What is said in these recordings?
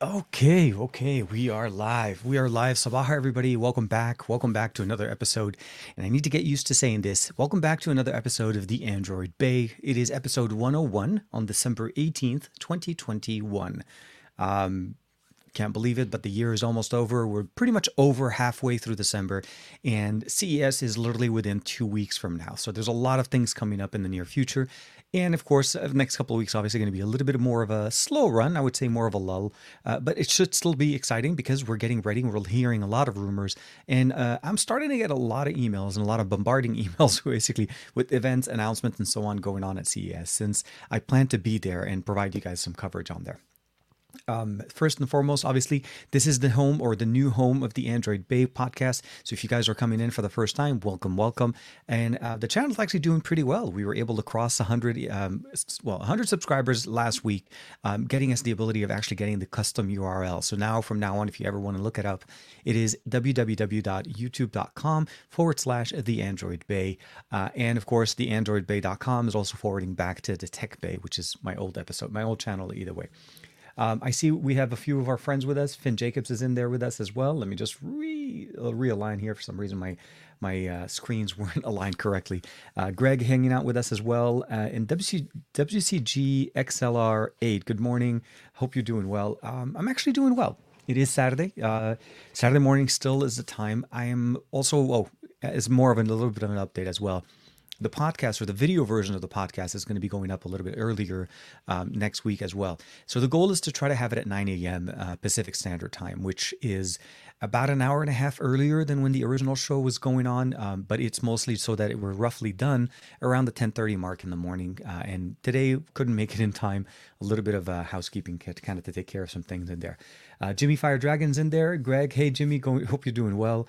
Okay, okay, we are live. We are live. Sabaha, everybody. Welcome back. Welcome back to another episode. And I need to get used to saying this. Welcome back to another episode of the Android Bay. It is episode 101 on December 18th, 2021. Um, can't believe it, but the year is almost over. We're pretty much over halfway through December, and CES is literally within two weeks from now. So there's a lot of things coming up in the near future. And of course, uh, the next couple of weeks, obviously, going to be a little bit more of a slow run. I would say more of a lull, uh, but it should still be exciting because we're getting ready. We're hearing a lot of rumors, and uh, I'm starting to get a lot of emails and a lot of bombarding emails, basically, with events, announcements, and so on going on at CES. Since I plan to be there and provide you guys some coverage on there. Um, first and foremost, obviously, this is the home or the new home of the Android Bay podcast. So if you guys are coming in for the first time, welcome, welcome. And uh, the channel's actually doing pretty well. We were able to cross 100, um, well, 100 subscribers last week, um, getting us the ability of actually getting the custom URL. So now, from now on, if you ever want to look it up, it is www.youtube.com forward slash the Android Bay. Uh, and of course, the androidbay.com is also forwarding back to the Tech Bay, which is my old episode, my old channel, either way. Um, I see we have a few of our friends with us. Finn Jacobs is in there with us as well. Let me just re uh, realign here. For some reason, my my uh, screens weren't aligned correctly. Uh, Greg hanging out with us as well. Uh, and WC, WCG XLR 8. Good morning. Hope you're doing well. Um, I'm actually doing well. It is Saturday. Uh, Saturday morning still is the time. I am also, oh, it's more of a little bit of an update as well the podcast or the video version of the podcast is going to be going up a little bit earlier um, next week as well. So the goal is to try to have it at 9 a.m. Uh, Pacific Standard Time, which is about an hour and a half earlier than when the original show was going on. Um, but it's mostly so that it, we're roughly done around the 10:30 mark in the morning. Uh, and today couldn't make it in time. A little bit of housekeeping kind of to take care of some things in there. Uh, Jimmy Fire Dragons in there. Greg, hey Jimmy, go, hope you're doing well.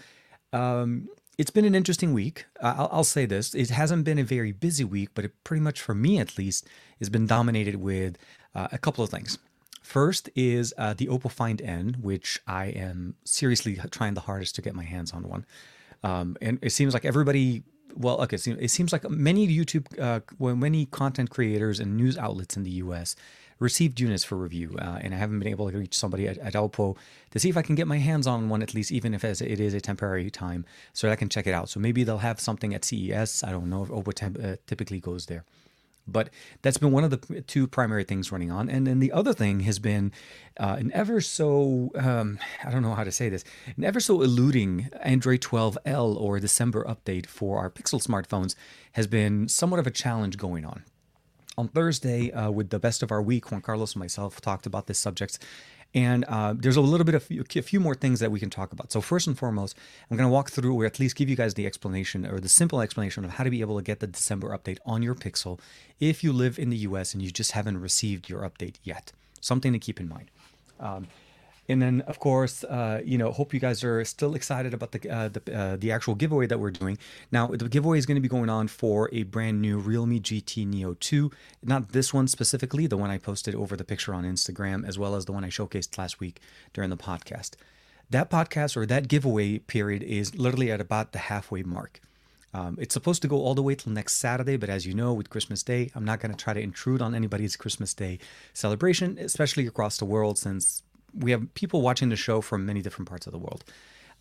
Um, it's been an interesting week. I'll, I'll, say this: it hasn't been a very busy week, but it pretty much, for me at least, has been dominated with uh, a couple of things. First is uh, the Oppo Find N, which I am seriously trying the hardest to get my hands on one, um, and it seems like everybody. Well, okay, it seems like many YouTube, uh, many content creators and news outlets in the U.S received units for review, uh, and I haven't been able to reach somebody at, at Oppo to see if I can get my hands on one at least, even if it is a temporary time, so that I can check it out. So maybe they'll have something at CES. I don't know if temp- uh, typically goes there. But that's been one of the two primary things running on. And then the other thing has been uh, an ever so, um, I don't know how to say this, an ever so eluding Android 12L or December update for our Pixel smartphones has been somewhat of a challenge going on on Thursday uh, with the best of our week, Juan Carlos and myself talked about this subject. And uh, there's a little bit of a few more things that we can talk about. So first and foremost, I'm going to walk through, or at least give you guys the explanation, or the simple explanation of how to be able to get the December update on your Pixel if you live in the U.S. and you just haven't received your update yet. Something to keep in mind. Um, and then, of course, uh, you know, hope you guys are still excited about the uh, the, uh, the actual giveaway that we're doing. Now, the giveaway is going to be going on for a brand new Realme GT Neo 2. Not this one specifically, the one I posted over the picture on Instagram, as well as the one I showcased last week during the podcast. That podcast or that giveaway period is literally at about the halfway mark. Um, it's supposed to go all the way till next Saturday, but as you know, with Christmas Day, I'm not going to try to intrude on anybody's Christmas Day celebration, especially across the world, since we have people watching the show from many different parts of the world.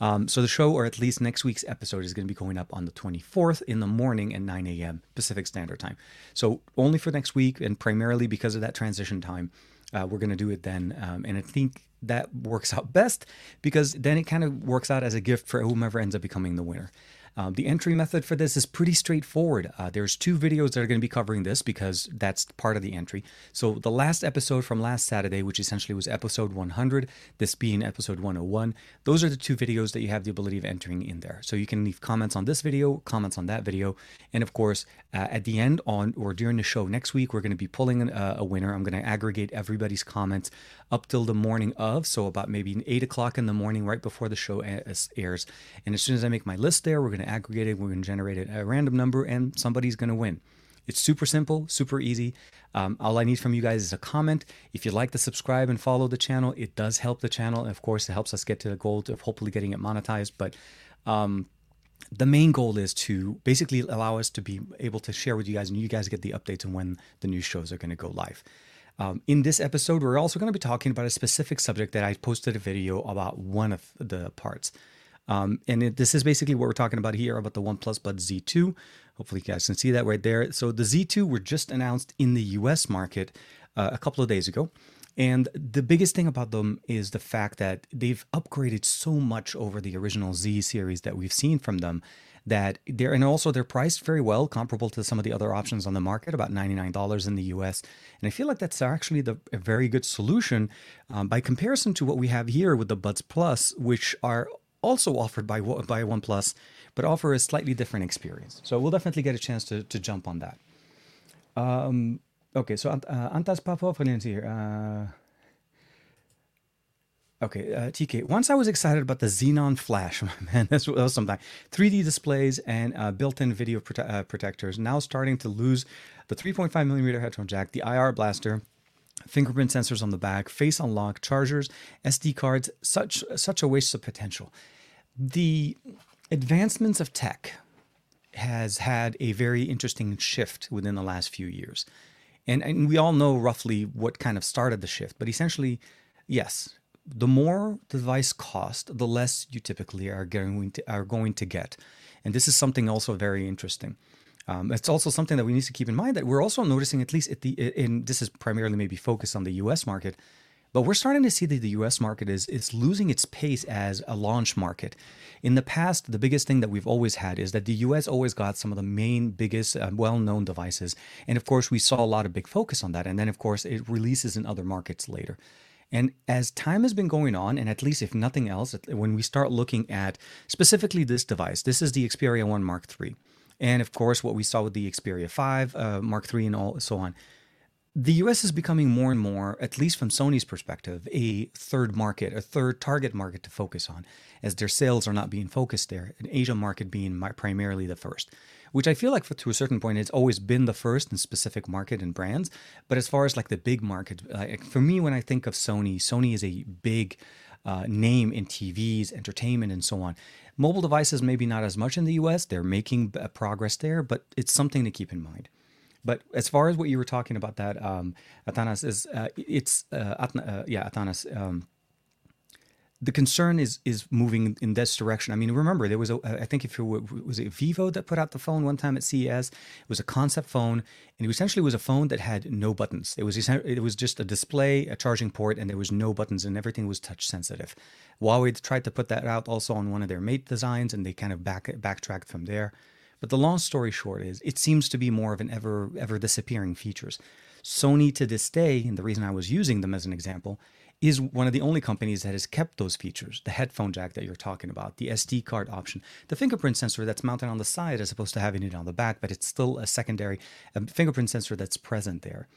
Um, so the show, or at least next week's episode, is going to be going up on the 24th in the morning at 9 a.m. Pacific Standard Time. So only for next week, and primarily because of that transition time, uh, we're going to do it then. Um, and I think that works out best because then it kind of works out as a gift for whomever ends up becoming the winner. Um, the entry method for this is pretty straightforward. Uh, there's two videos that are going to be covering this because that's part of the entry. So the last episode from last Saturday, which essentially was episode 100, this being episode 101, those are the two videos that you have the ability of entering in there. So you can leave comments on this video, comments on that video, and of course, uh, at the end on or during the show next week, we're going to be pulling an, uh, a winner. I'm going to aggregate everybody's comments up till the morning of, so about maybe eight o'clock in the morning, right before the show airs. And as soon as I make my list there, we're going to aggregate it, we're going to generate a random number, and somebody's going to win. It's super simple, super easy. Um, all I need from you guys is a comment. If you'd like to subscribe and follow the channel, it does help the channel. And of course, it helps us get to the goal of hopefully getting it monetized. But um, the main goal is to basically allow us to be able to share with you guys and you guys get the updates on when the new shows are going to go live. Um, in this episode, we're also going to be talking about a specific subject that I posted a video about one of the parts. Um, and it, this is basically what we're talking about here about the OnePlus Buds Z2. Hopefully, you guys can see that right there. So, the Z2 were just announced in the US market uh, a couple of days ago. And the biggest thing about them is the fact that they've upgraded so much over the original Z series that we've seen from them that they're and also they're priced very well comparable to some of the other options on the market about $99 in the us and i feel like that's actually the, a very good solution um, by comparison to what we have here with the buds plus which are also offered by by oneplus but offer a slightly different experience. So we'll definitely get a chance to, to jump on that. Um, okay so uh, antas papofrelins here uh, Okay, uh, TK. Once I was excited about the Xenon Flash, man, that's that was something. 3D displays and uh, built-in video prote- uh, protectors. Now starting to lose the 3.5 millimeter headphone jack, the IR blaster, fingerprint sensors on the back, face unlock, chargers, SD cards. Such such a waste of potential. The advancements of tech has had a very interesting shift within the last few years, and and we all know roughly what kind of started the shift. But essentially, yes, the more the device cost, the less you typically are going to are going to get, and this is something also very interesting. Um, it's also something that we need to keep in mind that we're also noticing, at least at the in this is primarily maybe focused on the U.S. market, but we're starting to see that the U.S. market is is losing its pace as a launch market. In the past, the biggest thing that we've always had is that the U.S. always got some of the main, biggest, uh, well-known devices, and of course, we saw a lot of big focus on that. And then, of course, it releases in other markets later. And as time has been going on, and at least if nothing else, when we start looking at specifically this device, this is the Xperia 1 Mark III. And of course, what we saw with the Xperia 5, uh, Mark III, and all so on. The US is becoming more and more, at least from Sony's perspective, a third market, a third target market to focus on, as their sales are not being focused there, an Asia market being primarily the first which I feel like for, to a certain point it's always been the first in specific market and brands. But as far as like the big market, like for me, when I think of Sony, Sony is a big uh, name in TVs, entertainment, and so on. Mobile devices, maybe not as much in the US. They're making progress there, but it's something to keep in mind. But as far as what you were talking about, that um, Atanas is uh, it's uh, uh, yeah Atanas. Um, the concern is is moving in this direction. I mean, remember there was a I think if it was it Vivo that put out the phone one time at CES. It was a concept phone, and it essentially was a phone that had no buttons. It was it was just a display, a charging port, and there was no buttons, and everything was touch sensitive. Huawei tried to put that out also on one of their Mate designs, and they kind of back backtracked from there. But the long story short is, it seems to be more of an ever ever disappearing features. Sony to this day, and the reason I was using them as an example is one of the only companies that has kept those features the headphone jack that you're talking about, the SD card option, the fingerprint sensor that's mounted on the side as opposed to having it on the back, but it's still a secondary a fingerprint sensor that's present there.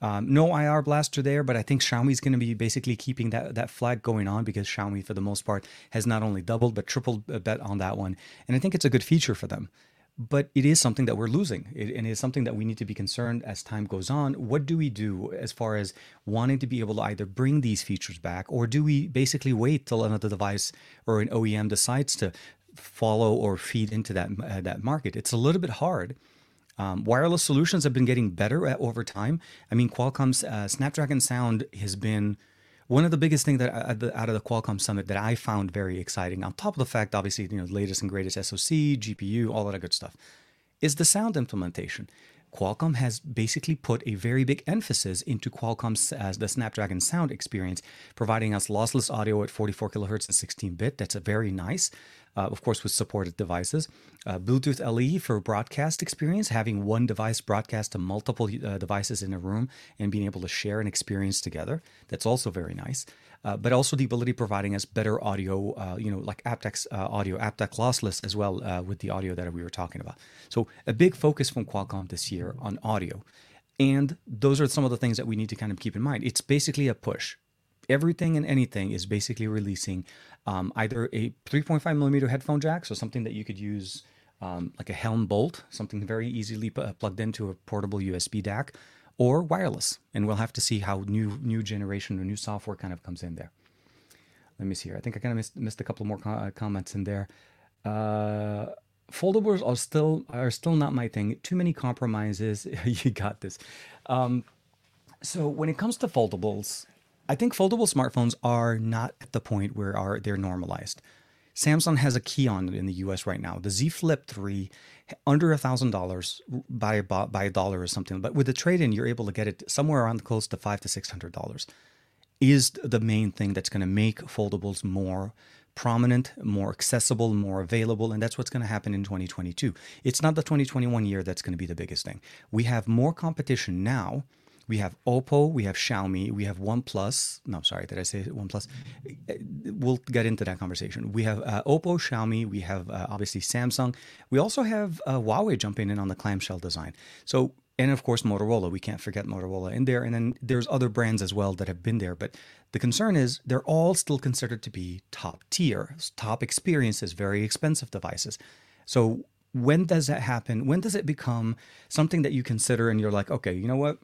Um, no IR blaster there, but I think Xiaomi is going to be basically keeping that, that flag going on because Xiaomi, for the most part, has not only doubled but tripled a bet on that one. And I think it's a good feature for them but it is something that we're losing. It, and it's something that we need to be concerned as time goes on. What do we do as far as wanting to be able to either bring these features back or do we basically wait till another device or an OEM decides to follow or feed into that uh, that market? It's a little bit hard. Um, wireless solutions have been getting better at, over time. I mean qualcomm's uh, snapdragon sound has been one of the biggest things that out of the Qualcomm Summit that I found very exciting, on top of the fact, obviously, you know, the latest and greatest SoC, GPU, all that good stuff, is the sound implementation. Qualcomm has basically put a very big emphasis into Qualcomm's as uh, the Snapdragon sound experience, providing us lossless audio at 44 kilohertz and 16 bit. That's a very nice uh, of course, with supported devices. Uh, Bluetooth LE for broadcast experience, having one device broadcast to multiple uh, devices in a room and being able to share an experience together. That's also very nice. Uh, but also the ability providing us better audio, uh, you know, like aptX uh, audio, aptX lossless as well with the audio that we were talking about. So a big focus from Qualcomm this year on audio. And those are some of the things that we need to kind of keep in mind. It's basically a push everything and anything is basically releasing um, either a 3.5 millimeter headphone jack, so something that you could use um, like a Helm Bolt, something very easily p- uh, plugged into a portable USB DAC, or wireless. And we'll have to see how new new generation or new software kind of comes in there. Let me see here. I think I kind of missed, missed a couple more co- uh, comments in there. Uh, foldables are still are still not my thing. Too many compromises. you got this. Um, So when it comes to foldables, I think foldable smartphones are not at the point where are they're normalized. Samsung has a key on it in the U.S. right now. The Z Flip 3, under a thousand dollars by a by a dollar or something. But with the trade-in, you're able to get it somewhere around close to five to six hundred dollars. Is the main thing that's going to make foldables more prominent, more accessible, more available, and that's what's going to happen in 2022. It's not the 2021 year that's going to be the biggest thing. We have more competition now we have Oppo, we have Xiaomi, we have OnePlus. No, sorry, did I say OnePlus? We'll get into that conversation. We have uh, Oppo, Xiaomi, we have uh, obviously Samsung. We also have uh, Huawei jumping in on the clamshell design. So, and of course, Motorola. We can't forget Motorola in there. And then there's other brands as well that have been there. But the concern is they're all still considered to be top tier, top experiences, very expensive devices. So, when does that happen? When does it become something that you consider and you're like, okay, you know what?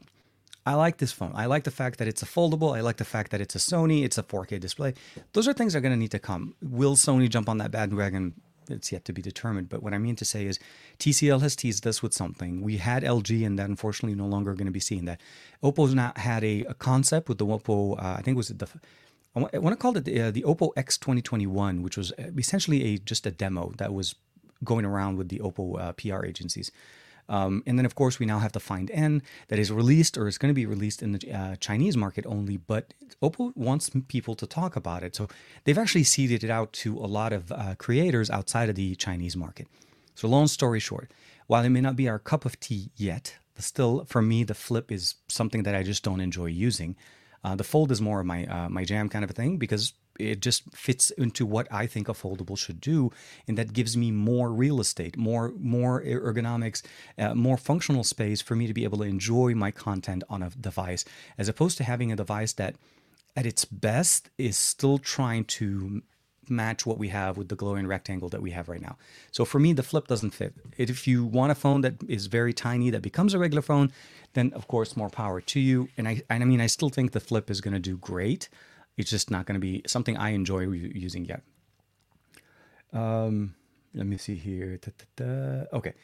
I like this phone. I like the fact that it's a foldable. I like the fact that it's a Sony. It's a 4K display. Those are things that are going to need to come. Will Sony jump on that bandwagon? It's yet to be determined. But what I mean to say is TCL has teased us with something. We had LG, and that unfortunately no longer going to be seeing that. Oppo's not had a, a concept with the Oppo, uh, I think it was the I want to call it the, uh, the Oppo X 2021, which was essentially a just a demo that was going around with the Oppo uh, PR agencies. Um, and then, of course, we now have the Find N that is released or is going to be released in the uh, Chinese market only. But Oppo wants people to talk about it. So they've actually seeded it out to a lot of uh, creators outside of the Chinese market. So, long story short, while it may not be our cup of tea yet, still, for me, the flip is something that I just don't enjoy using. Uh, the fold is more of my uh, my jam kind of a thing because it just fits into what I think a foldable should do, and that gives me more real estate, more more ergonomics, uh, more functional space for me to be able to enjoy my content on a device, as opposed to having a device that, at its best, is still trying to match what we have with the glowing rectangle that we have right now. So for me, the flip doesn't fit. If you want a phone that is very tiny that becomes a regular phone, then of course more power to you. And I, and I mean, I still think the flip is going to do great. It's just not going to be something I enjoy using yet. Um, let me see here. Da, da, da. Okay.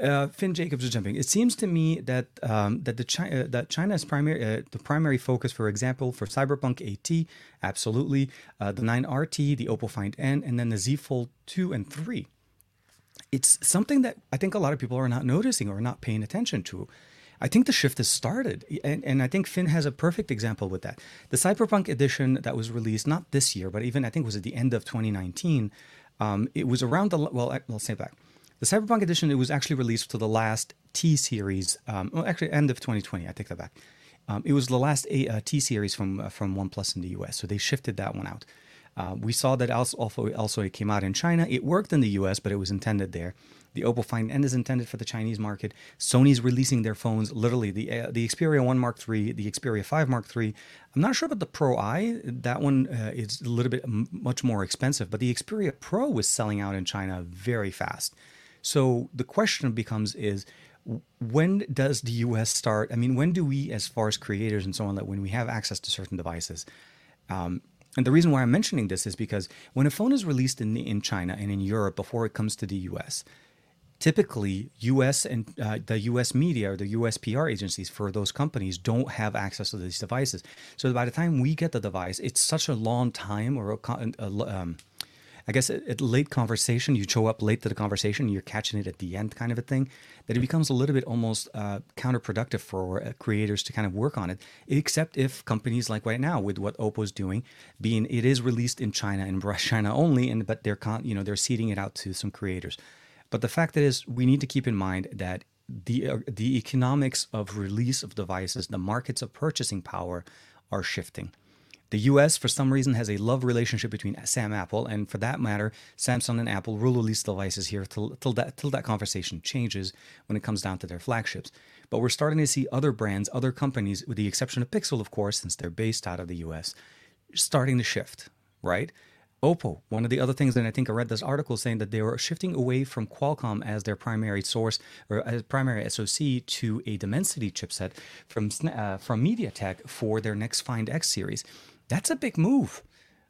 Uh, Finn Jacobs is jumping. It seems to me that um, that the China, uh, that China's primary uh, the primary focus, for example, for Cyberpunk 8T, absolutely, uh, the 9RT, the Oppo Find N, and then the Z Fold 2 and 3. It's something that I think a lot of people are not noticing or not paying attention to. I think the shift has started. And, and I think Finn has a perfect example with that. The Cyberpunk edition that was released, not this year, but even I think was at the end of 2019, um, it was around the, well, I'll say back. The Cyberpunk edition, it was actually released to the last T series, um, well, actually, end of 2020. I take that back. Um, it was the last A, uh, T series from uh, from OnePlus in the US, so they shifted that one out. Uh, we saw that also, also it came out in China. It worked in the US, but it was intended there. The Oppo Find N is intended for the Chinese market. Sony's releasing their phones, literally the uh, the Xperia 1 Mark III, the Xperia 5 Mark III. I'm not sure about the Pro I. That one uh, is a little bit m- much more expensive, but the Xperia Pro was selling out in China very fast. So the question becomes is when does the US start? I mean, when do we, as far as creators and so on, that when we have access to certain devices, um, and the reason why I'm mentioning this is because when a phone is released in in China and in Europe before it comes to the US, typically US and uh, the US media or the US PR agencies for those companies don't have access to these devices. So by the time we get the device, it's such a long time or a, a um, I guess a, a, late conversation, you show up late to the conversation, you're catching it at the end kind of a thing, that it becomes a little bit almost uh, counterproductive for uh, creators to kind of work on it, except if companies like right now with what Oppo's doing, being it is released in China and China only, and but they're con- you know they're seeding it out to some creators. But the fact is, we need to keep in mind that the uh, the economics of release of devices, the markets of purchasing power, are shifting. The US, for some reason, has a love relationship between Sam Apple, and for that matter, Samsung and Apple will release devices here till, till, that, till that conversation changes when it comes down to their flagships. But we're starting to see other brands, other companies, with the exception of Pixel, of course, since they're based out of the US, starting to shift, right? Oppo, one of the other things, and I think I read this article saying that they were shifting away from Qualcomm as their primary source or as primary SoC to a Dimensity chipset from uh, from MediaTek for their next Find X series. That's a big move.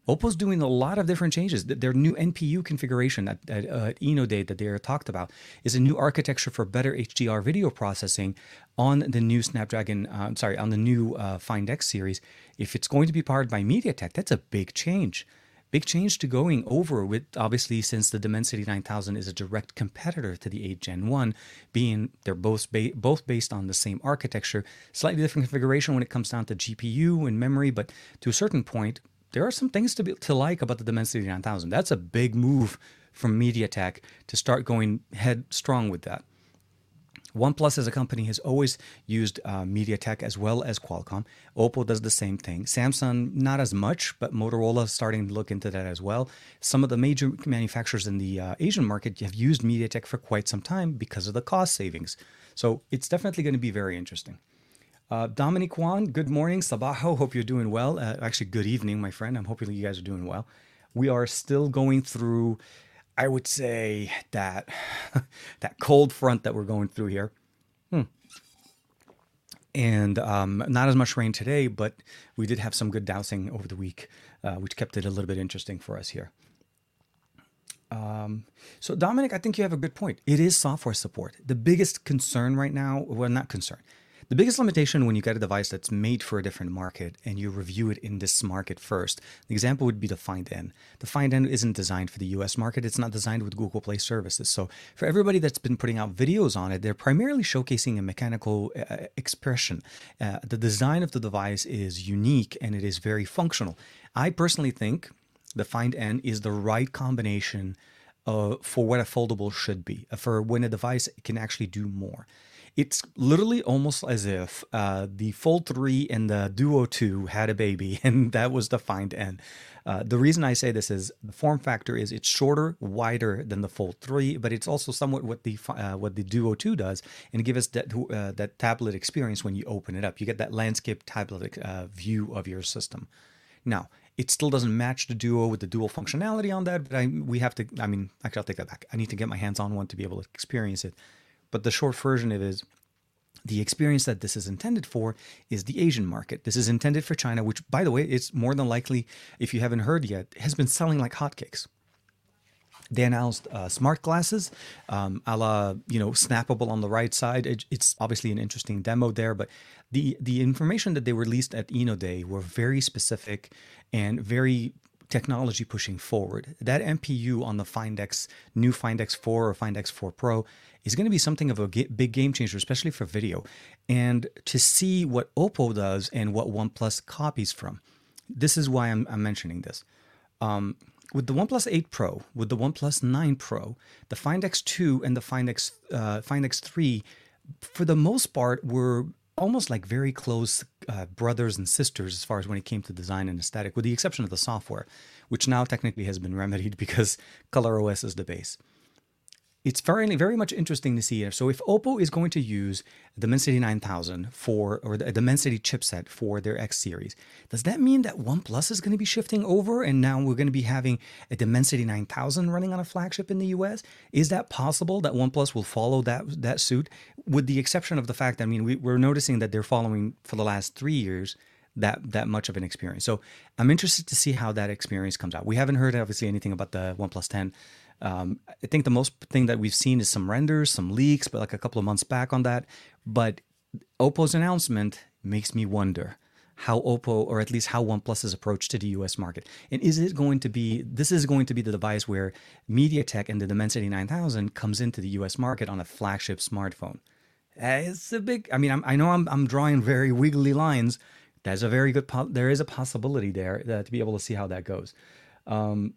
Oppo's doing a lot of different changes. Their new NPU configuration at, at, uh, at Day that they talked about is a new architecture for better HDR video processing on the new Snapdragon. Uh, sorry, on the new uh, Find X series. If it's going to be powered by MediaTek, that's a big change. Big change to going over with obviously since the Dimensity 9000 is a direct competitor to the 8 Gen 1, being they're both ba- both based on the same architecture, slightly different configuration when it comes down to GPU and memory, but to a certain point, there are some things to be, to like about the Dimensity 9000. That's a big move from MediaTek to start going headstrong with that. OnePlus as a company has always used uh, MediaTek as well as Qualcomm. Oppo does the same thing. Samsung, not as much, but Motorola is starting to look into that as well. Some of the major manufacturers in the uh, Asian market have used MediaTek for quite some time because of the cost savings. So it's definitely going to be very interesting. Uh, Dominic Juan, good morning. Sabaho, hope you're doing well. Uh, actually, good evening, my friend. I'm hoping you guys are doing well. We are still going through, I would say, that that cold front that we're going through here. Hmm. And um, not as much rain today, but we did have some good dousing over the week, uh, which kept it a little bit interesting for us here. Um, so, Dominic, I think you have a good point. It is software support. The biggest concern right now, well, not concern, the biggest limitation when you get a device that's made for a different market and you review it in this market first, the example would be the Find N. The Find N isn't designed for the US market, it's not designed with Google Play services. So, for everybody that's been putting out videos on it, they're primarily showcasing a mechanical uh, expression. Uh, the design of the device is unique and it is very functional. I personally think the Find N is the right combination uh, for what a foldable should be, uh, for when a device can actually do more. It's literally almost as if uh, the Fold 3 and the Duo 2 had a baby, and that was the Find N. Uh, the reason I say this is the form factor is it's shorter, wider than the Fold 3, but it's also somewhat what the uh, what the Duo 2 does, and give us that uh, that tablet experience when you open it up. You get that landscape tablet uh, view of your system. Now, it still doesn't match the Duo with the dual functionality on that, but I, we have to. I mean, actually, I'll take that back. I need to get my hands on one to be able to experience it. But the short version of it is the experience that this is intended for is the Asian market. This is intended for China, which, by the way, it's more than likely, if you haven't heard yet, has been selling like hotcakes. They announced uh, smart glasses, um, a la you know snappable on the right side. It, it's obviously an interesting demo there, but the the information that they released at Inno Day were very specific and very technology pushing forward. That NPU on the Find X, new Find X4 or Find X4 Pro is going to be something of a big game changer, especially for video. And to see what Oppo does and what OnePlus copies from, this is why I'm, I'm mentioning this. Um, with the OnePlus 8 Pro, with the OnePlus 9 Pro, the Find X2 and the Find X uh, Find X3, for the most part, were almost like very close uh, brothers and sisters as far as when it came to design and aesthetic, with the exception of the software, which now technically has been remedied because ColorOS is the base it's very very much interesting to see. So if Oppo is going to use the Dimensity 9000 for or the Dimensity chipset for their X series, does that mean that OnePlus is going to be shifting over and now we're going to be having a Dimensity 9000 running on a flagship in the US? Is that possible that OnePlus will follow that that suit? With the exception of the fact, that, I mean, we, we're noticing that they're following for the last three years that that much of an experience. So I'm interested to see how that experience comes out. We haven't heard obviously anything about the OnePlus 10 um, I think the most thing that we've seen is some renders, some leaks, but like a couple of months back on that. But Oppo's announcement makes me wonder how Oppo, or at least how OnePlus's approach to the US market. And is it going to be, this is going to be the device where MediaTek and the Dimensity 9000 comes into the US market on a flagship smartphone. Uh, it's a big, I mean, I'm, i know I'm, I'm drawing very wiggly lines. There's a very good, po- there is a possibility there uh, to be able to see how that goes. Um,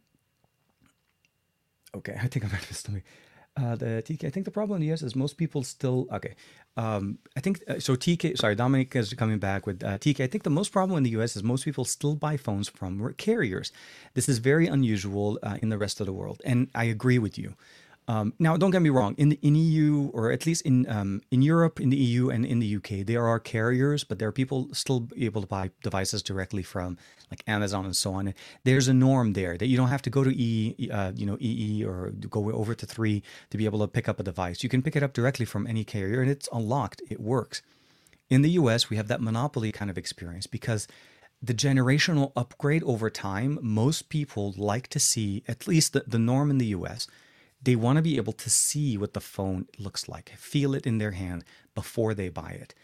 okay, I think I'm at this uh, the TK. I think the problem in the US is most people still okay. Um, I think uh, so. TK. Sorry, Dominic is coming back with uh, TK. I think the most problem in the US is most people still buy phones from carriers. This is very unusual uh, in the rest of the world, and I agree with you. Um, now, don't get me wrong. In the, in EU, or at least in um, in Europe, in the EU, and in the UK, there are carriers, but there are people still able to buy devices directly from like Amazon and so on. There's a norm there that you don't have to go to E, uh, you know, EE or go over to three to be able to pick up a device. You can pick it up directly from any carrier, and it's unlocked. It works. In the US, we have that monopoly kind of experience because the generational upgrade over time, most people like to see, at least the, the norm in the US, they want to be able to see what the phone looks like, feel it in their hand before they buy it.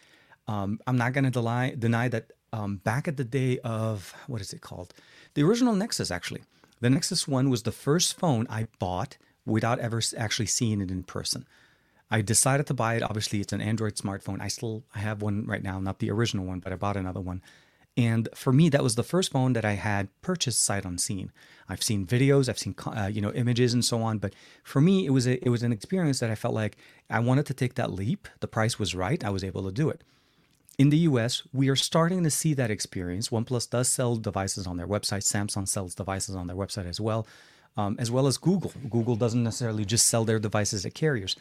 Um, I'm not going to deny, deny that um, back at the day of, what is it called? The original Nexus, actually. The Nexus 1 was the first phone I bought without ever actually seeing it in person. I decided to buy it. Obviously, it's an Android smartphone. I still I have one right now, not the original one, but I bought another one. And for me, that was the first phone that I had purchased sight unseen. I've seen videos, I've seen uh, you know images and so on, but for me, it was a, it was an experience that I felt like I wanted to take that leap. The price was right. I was able to do it. In the US, we are starting to see that experience. OnePlus does sell devices on their website. Samsung sells devices on their website as well um, as well as Google. Google doesn't necessarily just sell their devices at carriers,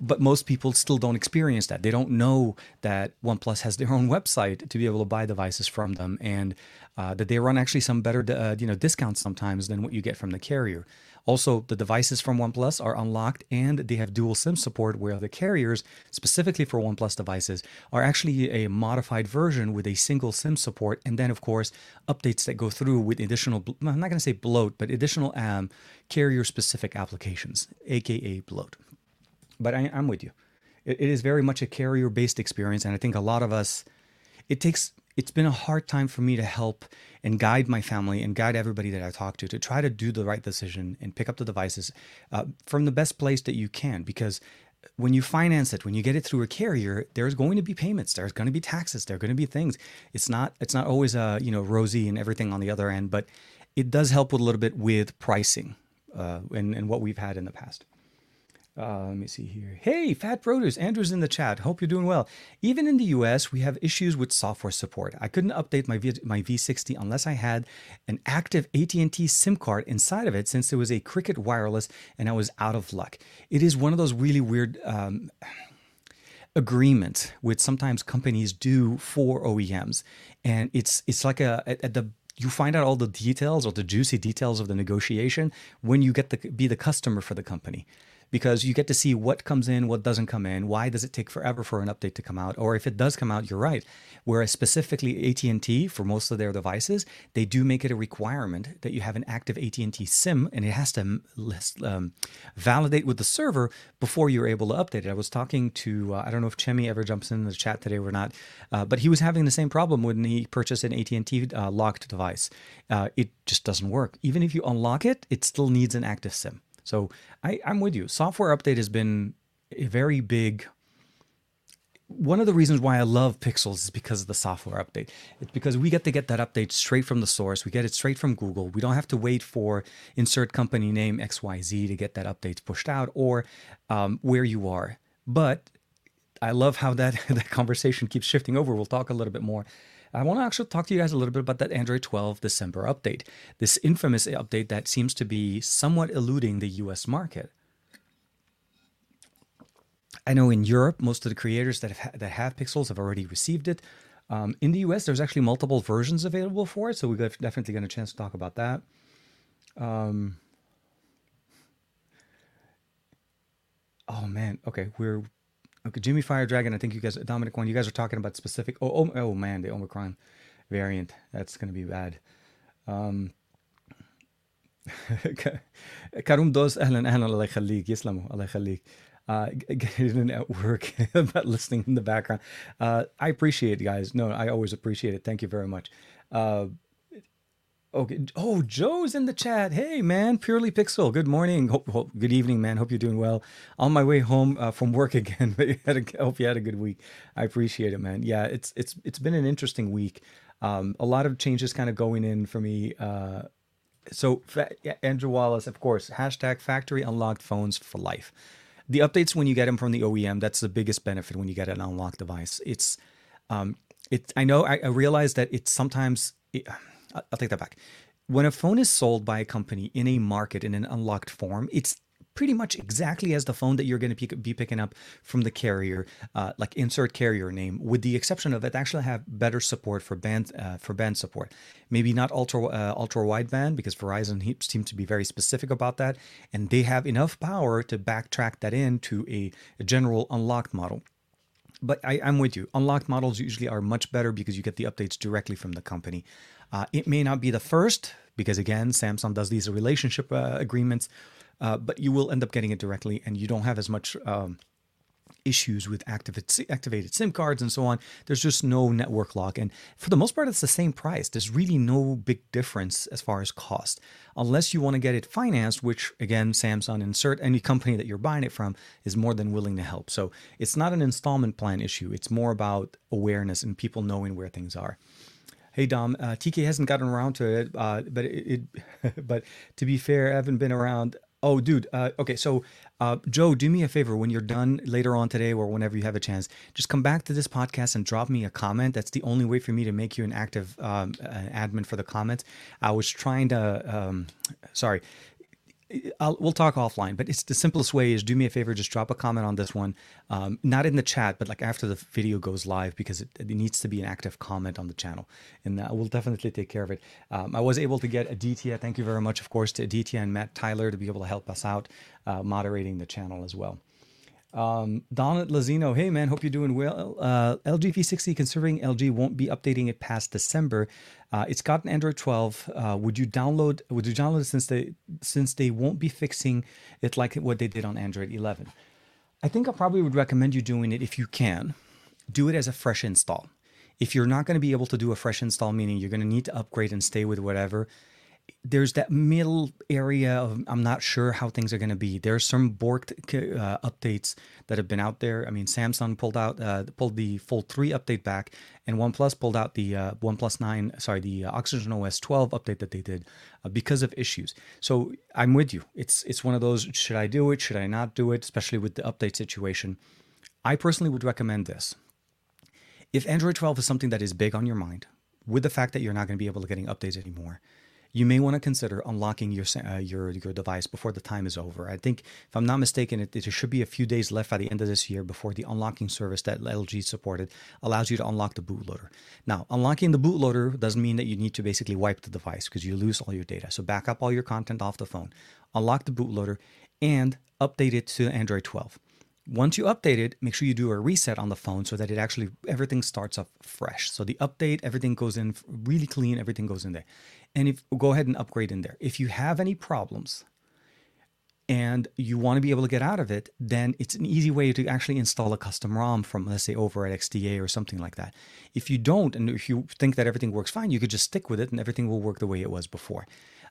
but most people still don't experience that. They don't know that OnePlus has their own website to be able to buy devices from them, and uh, that they run actually some better, uh, you know, discounts sometimes than what you get from the carrier. Also, the devices from OnePlus are unlocked and they have dual SIM support, where the carriers, specifically for OnePlus devices, are actually a modified version with a single SIM support. And then, of course, updates that go through with additional, I'm not going to say bloat, but additional um, carrier specific applications, aka bloat. But I, am with you. It, it is very much a carrier based experience. And I think a lot of us, it takes it's been a hard time for me to help and guide my family and guide everybody that I talk to to try to do the right decision and pick up the devices uh, from the best place that you can. Because when you finance it, when you get it through a carrier, there's going to be payments, there's going to be taxes, there are going to be things. It's not it's not always uh, you know rosy and everything on the other end, but it does help a little bit with pricing uh, and, and what we've had in the past. Uh, let me see here. Hey, Fat Produce, Andrew's in the chat. Hope you're doing well. Even in the US, we have issues with software support. I couldn't update my v, my V60 unless I had an active AT&T SIM card inside of it, since it was a Cricket Wireless, and I was out of luck. It is one of those really weird. Um, agreements which sometimes companies do for OEMs and it's it's like a at the you find out all the details or the juicy details of the negotiation when you get to be the customer for the company because you get to see what comes in, what doesn't come in, why does it take forever for an update to come out, or if it does come out, you're right. Whereas specifically AT&T for most of their devices, they do make it a requirement that you have an active AT&T SIM, and it has to um, validate with the server before you're able to update it. I was talking to uh, I don't know if Chemi ever jumps in the chat today or not, uh, but he was having the same problem when he purchased an AT&T uh, locked device. Uh, it just doesn't work. Even if you unlock it, it still needs an active SIM. So I, I'm with you. Software update has been a very big one of the reasons why I love Pixels is because of the software update. It's because we get to get that update straight from the source. We get it straight from Google. We don't have to wait for insert company name XYZ to get that update pushed out or um, where you are. But I love how that, that conversation keeps shifting over. We'll talk a little bit more I want to actually talk to you guys a little bit about that Android 12 December update, this infamous update that seems to be somewhat eluding the US market. I know in Europe, most of the creators that have, that have Pixels have already received it. Um, in the US, there's actually multiple versions available for it, so we're definitely got a chance to talk about that. Um, oh man, okay, we're Okay, Jimmy Fire Dragon. I think you guys, Dominic Juan, you guys are talking about specific. Oh, oh, oh man, the Omicron variant. That's going to be bad. Um, كروم دوز اهلا اهلا الله يخليك يسلموا الله يخليك uh, getting at work but listening in the background uh, i appreciate it guys no i always appreciate it thank you very much uh, Okay. Oh, Joe's in the chat. Hey, man, purely pixel. Good morning. Hope, hope, good evening, man. Hope you're doing well. On my way home uh, from work again. Hope you had a good week. I appreciate it, man. Yeah, it's it's it's been an interesting week. Um, a lot of changes kind of going in for me. Uh, so Andrew Wallace, of course. Hashtag factory unlocked phones for life. The updates when you get them from the OEM, that's the biggest benefit when you get an unlocked device. It's um, it. I know. I, I realize that it's sometimes. It, I'll take that back. When a phone is sold by a company in a market in an unlocked form, it's pretty much exactly as the phone that you're going to be picking up from the carrier, uh, like insert carrier name, with the exception of it actually have better support for band uh, for band support. Maybe not ultra uh, ultra wideband because Verizon seems to be very specific about that, and they have enough power to backtrack that into a, a general unlocked model. but I, I'm with you. Unlocked models usually are much better because you get the updates directly from the company. Uh, it may not be the first because again, Samsung does these relationship uh, agreements, uh, but you will end up getting it directly, and you don't have as much. Um, issues with activated, activated SIM cards and so on. There's just no network lock. And for the most part, it's the same price. There's really no big difference as far as cost, unless you want to get it financed, which again, Samsung insert any company that you're buying it from is more than willing to help. So it's not an installment plan issue. It's more about awareness and people knowing where things are. Hey Dom, uh, TK hasn't gotten around to it, uh, but it, it but to be fair, I haven't been around Oh, dude. Uh, okay, so uh, Joe, do me a favor when you're done later on today or whenever you have a chance, just come back to this podcast and drop me a comment. That's the only way for me to make you an active um, an admin for the comments. I was trying to, um, sorry, I'll, we'll talk offline, but it's the simplest way is do me a favor, just drop a comment on this one, um, not in the chat, but like after the video goes live because it, it needs to be an active comment on the channel, and uh, we'll definitely take care of it. Um, I was able to get Aditya, thank you very much, of course, to Aditya and Matt Tyler to be able to help us out uh, moderating the channel as well. Um, Donald Lazino, hey man, hope you're doing well. Uh, LG V60, considering LG won't be updating it past December, uh, it's got an Android 12. Uh, would you download? Would you download it since they since they won't be fixing it like what they did on Android 11? I think I probably would recommend you doing it if you can. Do it as a fresh install. If you're not going to be able to do a fresh install, meaning you're going to need to upgrade and stay with whatever, there's that middle area of I'm not sure how things are going to be. There's some borked uh, updates that have been out there. I mean, Samsung pulled out uh, pulled the Fold 3 update back, and OnePlus pulled out the uh, OnePlus 9, sorry, the uh, Oxygen OS 12 update that they did uh, because of issues. So I'm with you. It's it's one of those. Should I do it? Should I not do it? Especially with the update situation. I personally would recommend this. If Android 12 is something that is big on your mind, with the fact that you're not going to be able to getting updates anymore you may want to consider unlocking your uh, your your device before the time is over. I think, if I'm not mistaken, it, there should be a few days left by the end of this year before the unlocking service that LG supported allows you to unlock the bootloader. Now, unlocking the bootloader doesn't mean that you need to basically wipe the device because you lose all your data. So back up all your content off the phone, unlock the bootloader, and update it to Android 12. Once you update it, make sure you do a reset on the phone so that it actually everything starts up fresh. So the update, everything goes in really clean, everything goes in there and if go ahead and upgrade in there. If you have any problems and you want to be able to get out of it, then it's an easy way to actually install a custom ROM from, let's say, over at XDA or something like that. If you don't, and if you think that everything works fine, you could just stick with it and everything will work the way it was before.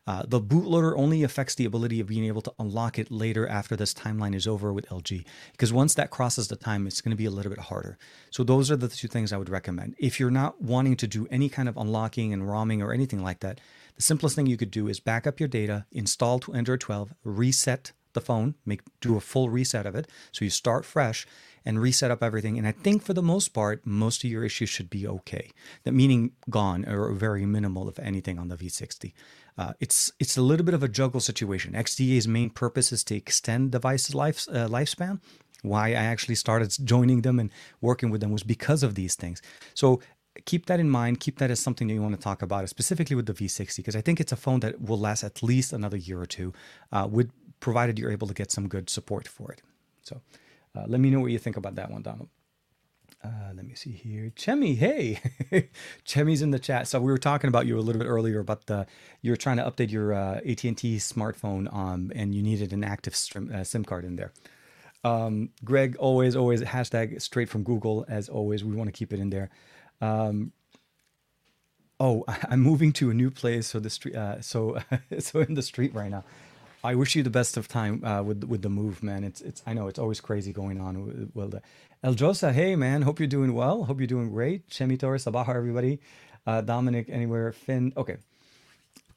Uh, the bootloader only affects the ability of being able to unlock it later after this timeline is over with LG. Because once that crosses the time, it's going to be a little bit harder. So those are the two things I would recommend. If you're not wanting to do any kind of unlocking and ROMing or anything like that, the simplest thing you could do is back up your data, install to Android 12, reset the phone, make do a full reset of it. So you start fresh and reset up everything. And I think for the most part, most of your issues should be okay. That meaning gone or very minimal, if anything, on the V60. Uh, it's it's a little bit of a juggle situation. XDA's main purpose is to extend device life uh, lifespan. Why I actually started joining them and working with them was because of these things. So keep that in mind. Keep that as something that you want to talk about, specifically with the V60, because I think it's a phone that will last at least another year or two, uh, with provided you're able to get some good support for it. So uh, let me know what you think about that one, Donald. Uh, let me see here. Chemi, hey, Chemi's in the chat. So we were talking about you a little bit earlier about the you're trying to update your uh, AT&T smartphone, um, and you needed an active SIM, uh, SIM card in there. Um, Greg, always, always hashtag straight from Google. As always, we want to keep it in there. Um, oh, I'm moving to a new place, so the street, uh, so so in the street right now. I wish you the best of time uh, with with the move, man. It's it's I know it's always crazy going on. Well, El Josa, hey man, hope you're doing well. Hope you're doing great. Chemi Torres, Sabaha, everybody. Uh, Dominic, anywhere, Finn. Okay.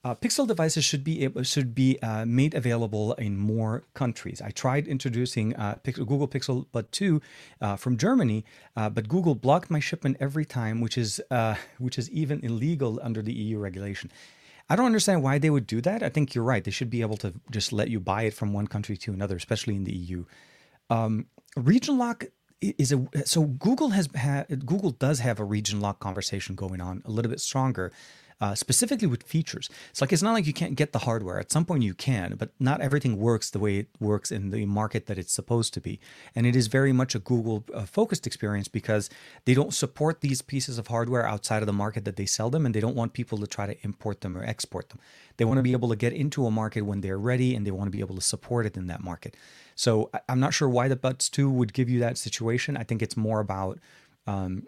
Uh, Pixel devices should be able, should be uh, made available in more countries. I tried introducing uh, Pixel, Google Pixel Bud 2 uh, from Germany, uh, but Google blocked my shipment every time, which is uh, which is even illegal under the EU regulation. I don't understand why they would do that. I think you're right. They should be able to just let you buy it from one country to another, especially in the EU. Um, region lock is a so Google has ha, Google does have a region lock conversation going on a little bit stronger. Uh, specifically with features. It's like it's not like you can't get the hardware. At some point you can, but not everything works the way it works in the market that it's supposed to be. And it is very much a Google uh, focused experience because they don't support these pieces of hardware outside of the market that they sell them, and they don't want people to try to import them or export them. They want to be able to get into a market when they're ready, and they want to be able to support it in that market. So I'm not sure why the Buds 2 would give you that situation. I think it's more about um,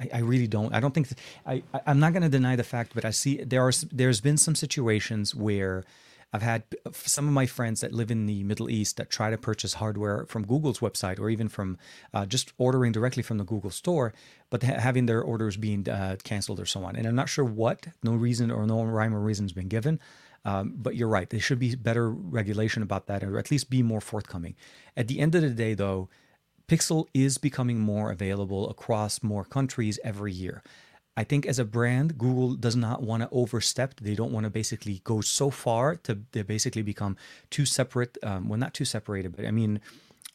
I, I, really don't. I don't think th- I. I'm not going to deny the fact, but I see there are there's been some situations where I've had some of my friends that live in the Middle East that try to purchase hardware from Google's website or even from uh, just ordering directly from the Google store, but ha- having their orders being uh, canceled or so on. And I'm not sure what. No reason or no rhyme or reason has been given. Um, but you're right. There should be better regulation about that, or at least be more forthcoming. At the end of the day, though, Pixel is becoming more available across more countries every year. I think as a brand, Google does not want to overstep. They don't want to basically go so far to they basically become too separate. Um, well, not too separated, but I mean,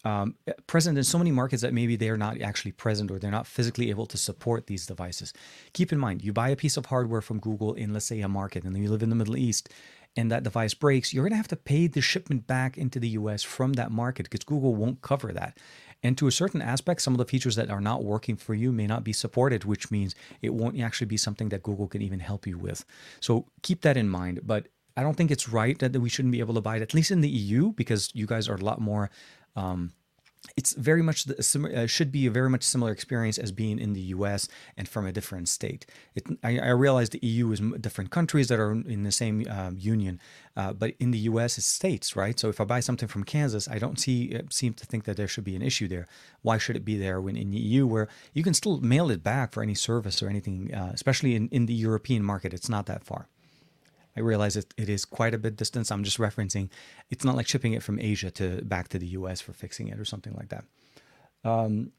um, present in so many markets that maybe they are not actually present or they're not physically able to support these devices. Keep in mind, you buy a piece of hardware from Google in, let's say, a market, and then you live in the Middle East, and that device breaks, you're going to have to pay the shipment back into the US from that market because Google won't cover that. And to a certain aspect, some of the features that are not working for you may not be supported, which means it won't actually be something that Google can even help you with. So keep that in mind. But I don't think it's right that we shouldn't be able to buy it, at least in the EU, because you guys are a lot more um, it's very much the, uh, should be a very much similar experience as being in the U.S. and from a different state. It, I, I, realize the EU is different countries that are in the same uh, union, uh, but in the U.S. it's states, right? So if I buy something from Kansas, I don't see uh, seem to think that there should be an issue there. Why should it be there when in the EU, where you can still mail it back for any service or anything, uh, especially in, in the European market, it's not that far. I realize it, it is quite a bit distance. I'm just referencing. It's not like shipping it from Asia to back to the U.S. for fixing it or something like that. Um,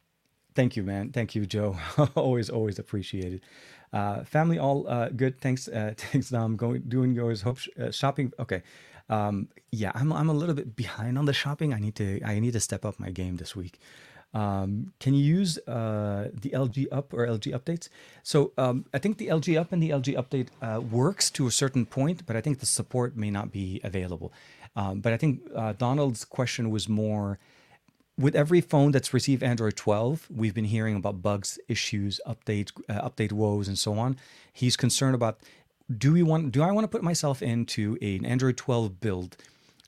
thank you, man. Thank you, Joe. always, always appreciated. Uh, family, all uh, good. Thanks, uh, thanks, Dom. Going doing yours. Hope sh- uh, shopping. Okay. Um, yeah, I'm I'm a little bit behind on the shopping. I need to I need to step up my game this week. Um, can you use uh, the LG Up or LG Updates? So um, I think the LG Up and the LG Update uh, works to a certain point, but I think the support may not be available. Um, but I think uh, Donald's question was more with every phone that's received Android 12, we've been hearing about bugs, issues, updates, uh, update woes, and so on. He's concerned about do we want do I want to put myself into an Android 12 build?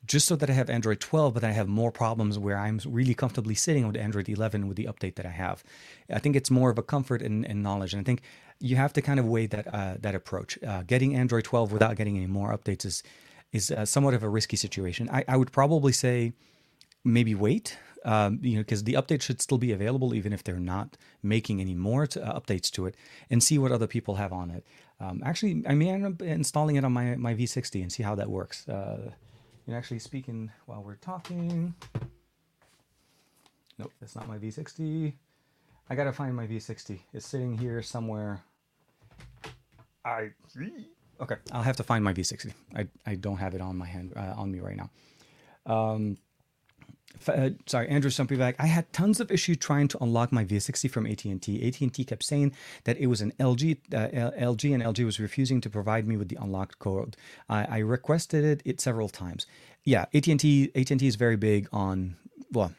Just so that I have Android 12, but I have more problems where I'm really comfortably sitting with Android 11 with the update that I have. I think it's more of a comfort and, and knowledge, and I think you have to kind of weigh that uh, that approach. Uh, getting Android 12 without getting any more updates is is uh, somewhat of a risky situation. I, I would probably say maybe wait. Um, you know, because the update should still be available even if they're not making any more to, uh, updates to it, and see what other people have on it. Um, actually, I may end up installing it on my my V60 and see how that works. You're actually speaking while we're talking. Nope, that's not my V60. I gotta find my V60. It's sitting here somewhere. I see. okay. I'll have to find my V60. I, I don't have it on my hand uh, on me right now. Um, uh, sorry, Andrew Stumpyback. I had tons of issues trying to unlock my V60 from AT&T. AT&T kept saying that it was an LG, uh, LG, and LG was refusing to provide me with the unlocked code. I, I requested it, it several times. Yeah, AT&T, AT&T is very big on well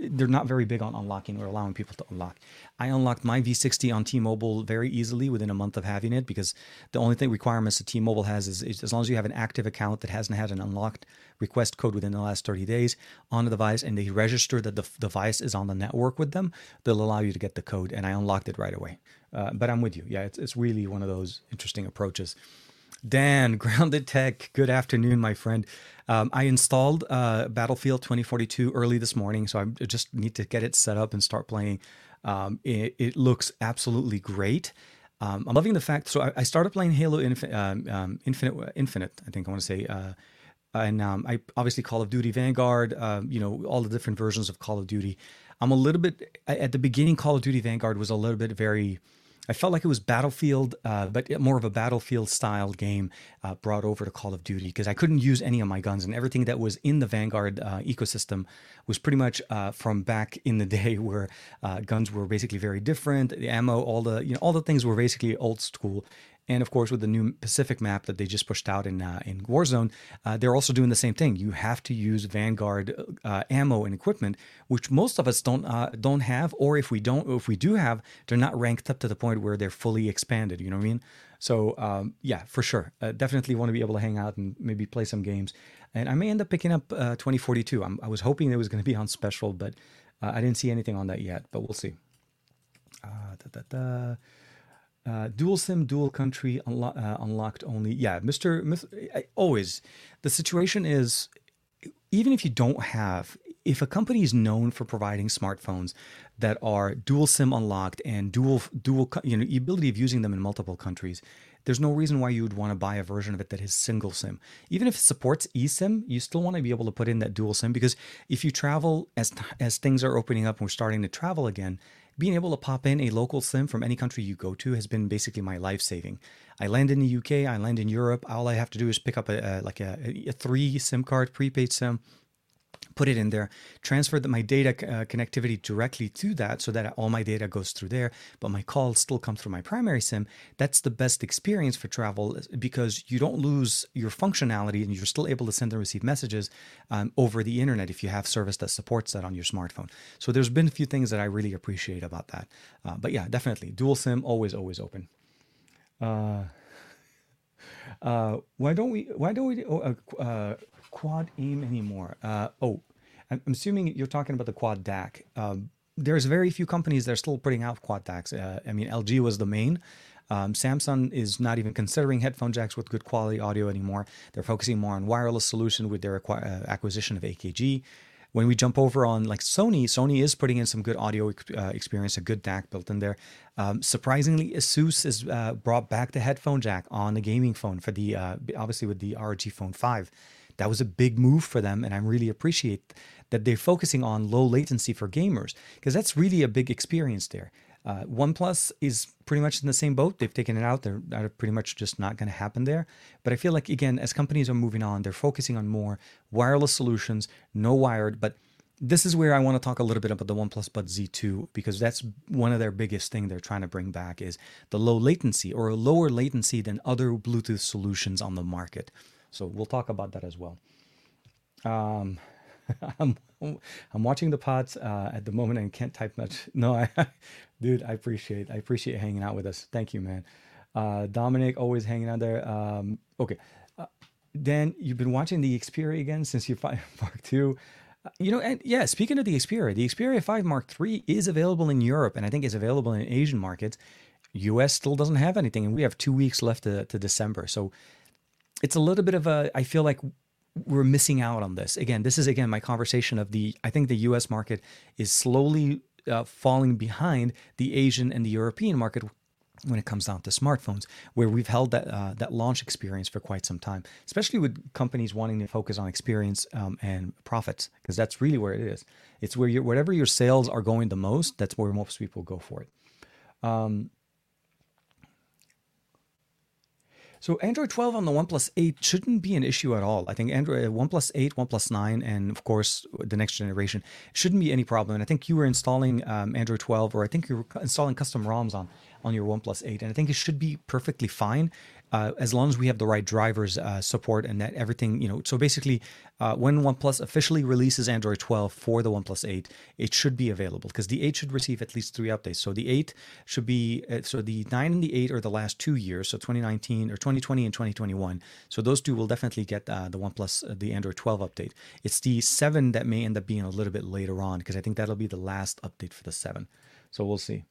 they're not very big on unlocking or allowing people to unlock. I unlocked my V60 on T-Mobile very easily within a month of having it because the only thing requirements that T-Mobile has is, is, as long as you have an active account that hasn't had an unlocked request code within the last 30 days on the device and they register that the device is on the network with them, they'll allow you to get the code. And I unlocked it right away. Uh, but I'm with you. Yeah, it's, it's really one of those interesting approaches. Dan, Grounded Tech, good afternoon, my friend. Um, I installed uh, Battlefield 2042 early this morning, so I just need to get it set up and start playing. Um, it, it, looks absolutely great. Um, I'm loving the fact. So I, I started playing Halo Infinite, um, um, Infinite, Infinite. I think I want to say, uh, and um, I obviously Call of Duty Vanguard. Uh, you know all the different versions of Call of Duty. I'm a little bit at the beginning. Call of Duty Vanguard was a little bit very I felt like it was Battlefield, uh, but more of a Battlefield style game uh, brought over to Call of Duty because I couldn't use any of my guns and everything that was in the Vanguard uh, ecosystem was pretty much uh, from back in the day where uh, guns were basically very different. The ammo, all the you know, all the things were basically old school. And of course, with the new Pacific map that they just pushed out in uh, in Warzone, uh, they're also doing the same thing. You have to use Vanguard uh, ammo and equipment, which most of us don't uh, don't have, or if we don't, if we do have, they're not ranked up to the point where they're fully expanded. You know what I mean? So um, yeah, for sure, uh, definitely want to be able to hang out and maybe play some games. And I may end up picking up uh, 2042. I'm, i was hoping it was going to be on special, but I didn't see anything on that yet. But we'll see. Da, da, da. Uh, dual sim, dual country, unlo- uh, unlocked only. Yeah, Mr. Mr. always, the situation is even if you don't have, if a company is known for providing smartphones that are dual SIM unlocked and dual dual, you know, the ability of using them in multiple countries, there's no reason why you would want to buy a version of it that is single SIM. Even if it supports eSIM, you still want to be able to put in that dual SIM because if you travel as as things are opening up and we're starting to travel again, being able to pop in a local SIM from any country you go to has been basically my life saving. I land in the UK, I land in Europe. All I have to do is pick up a, a like a, a three SIM card, prepaid SIM, put it in there, transfer my data uh, connectivity directly to that so that all my data goes through there, but my calls still come through my primary SIM. That's the best experience for travel because you don't lose your functionality and you're still able to send and receive messages um, over the internet if you have service that supports that on your smartphone. So there's been a few things that I really appreciate about that. Uh, but yeah, definitely dual SIM, always, always open. Uh, uh, why don't we? Why don't we? Oh, uh quad aim anymore? Uh, oh, I'm assuming you're talking about the quad DAC. Um, there's very few companies that are still putting out quad DACs. Uh, I mean, LG was the main. Um, Samsung is not even considering headphone jacks with good quality audio anymore. They're focusing more on wireless solution with their acqu- uh, acquisition of AKG. When we jump over on like Sony, Sony is putting in some good audio uh, experience, a good DAC built in there. Um, surprisingly, Asus has uh, brought back the headphone jack on the gaming phone for the uh, obviously with the ROG Phone 5 that was a big move for them and i really appreciate that they're focusing on low latency for gamers because that's really a big experience there uh, OnePlus is pretty much in the same boat. They've taken it out. They're, they're pretty much just not going to happen there. But I feel like, again, as companies are moving on, they're focusing on more wireless solutions, no wired. But this is where I want to talk a little bit about the OnePlus Buds Z2 because that's one of their biggest thing they're trying to bring back is the low latency or a lower latency than other Bluetooth solutions on the market. So we'll talk about that as well. Um, I'm I'm watching the pods uh, at the moment and can't type much. No, I, dude, I appreciate I appreciate hanging out with us. Thank you, man. Uh, Dominic always hanging out there. Um, okay, uh, Dan, you've been watching the Xperia again since you five Mark Two. Uh, you know, and yeah, speaking of the Xperia, the Xperia 5 Mark III is available in Europe and I think is available in Asian markets. US still doesn't have anything, and we have two weeks left to, to December. So it's a little bit of a, I feel like we're missing out on this. Again, this is again my conversation of the I think the US market is slowly uh, falling behind the Asian and the European market when it comes down to smartphones, where we've held that uh, that launch experience for quite some time, especially with companies wanting to focus on experience um, and profits, because that's really where it is. It's where you whatever your sales are going the most, that's where most people go for it. Um, So Android 12 on the OnePlus 8 shouldn't be an issue at all. I think Android uh, OnePlus 8, OnePlus 9, and of course the next generation shouldn't be any problem. And I think you were installing um, Android 12, or I think you were installing custom ROMs on on your OnePlus 8, and I think it should be perfectly fine uh, as long as we have the right drivers uh, support and that everything, you know. So basically, uh, when OnePlus officially releases Android 12 for the OnePlus 8, it should be available because the 8 should receive at least three updates. So the 8 should be, uh, so the 9 and the 8 are the last two years, so 2019 or 2020 and 2021. So those two will definitely get uh, the OnePlus, uh, the Android 12 update. It's the 7 that may end up being a little bit later on because I think that'll be the last update for the 7. So we'll see.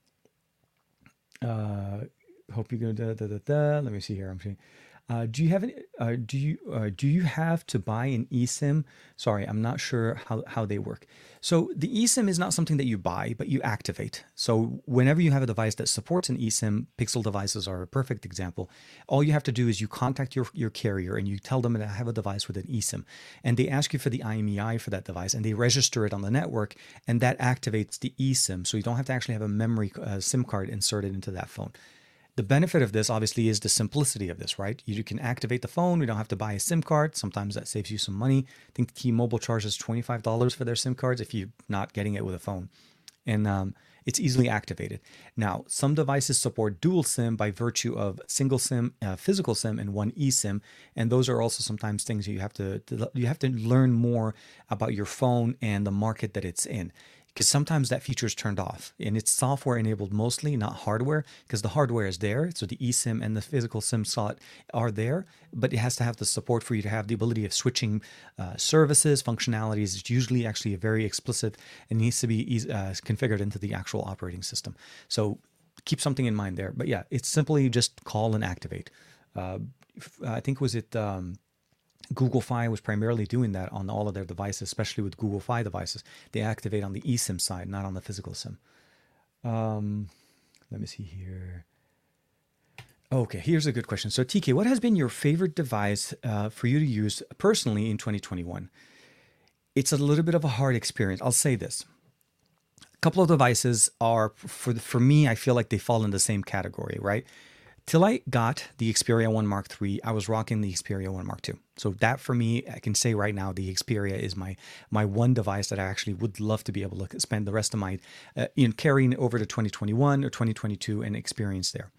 Uh, hope you're gonna da, da, da, da. let me see here i'm seeing uh, do you have any uh, do you uh, do you have to buy an eSIM? Sorry, I'm not sure how, how they work. So the eSIM is not something that you buy, but you activate. So whenever you have a device that supports an eSIM, Pixel devices are a perfect example. All you have to do is you contact your, your carrier and you tell them that I have a device with an eSIM, and they ask you for the IMEI for that device, and they register it on the network, and that activates the eSIM. So you don't have to actually have a memory uh, SIM card inserted into that phone. The benefit of this obviously is the simplicity of this, right? You can activate the phone. We don't have to buy a SIM card. Sometimes that saves you some money. I think T-Mobile charges $25 for their SIM cards if you're not getting it with a phone. And um, it's easily activated. Now, some devices support dual SIM by virtue of single SIM, uh, physical SIM, and one eSIM, and those are also sometimes things you have to you have to learn more about your phone and the market that it's in because sometimes that feature is turned off and it's software enabled mostly, not hardware, because the hardware is there. So the eSIM and the physical SIM slot are there, but it has to have the support for you to have the ability of switching uh, services, functionalities. It's usually actually a very explicit and needs to be uh, configured into the actual operating system. So keep something in mind there. But yeah, it's simply just call and activate. Uh, I think was it um, Google Fi was primarily doing that on all of their devices, especially with Google Fi devices. They activate on the eSIM side, not on the physical SIM. Um, let me see here. Okay, here's a good question. So, TK, what has been your favorite device uh, for you to use personally in 2021? It's a little bit of a hard experience. I'll say this. A couple of devices are, for, for me, I feel like they fall in the same category, right? Till I got the Xperia 1 Mark III, I was rocking the Xperia 1 Mark II. So that for me, I can say right now, the Xperia is my my one device that I actually would love to be able to spend the rest of my uh, in carrying over to 2021 or 2022 and experience there.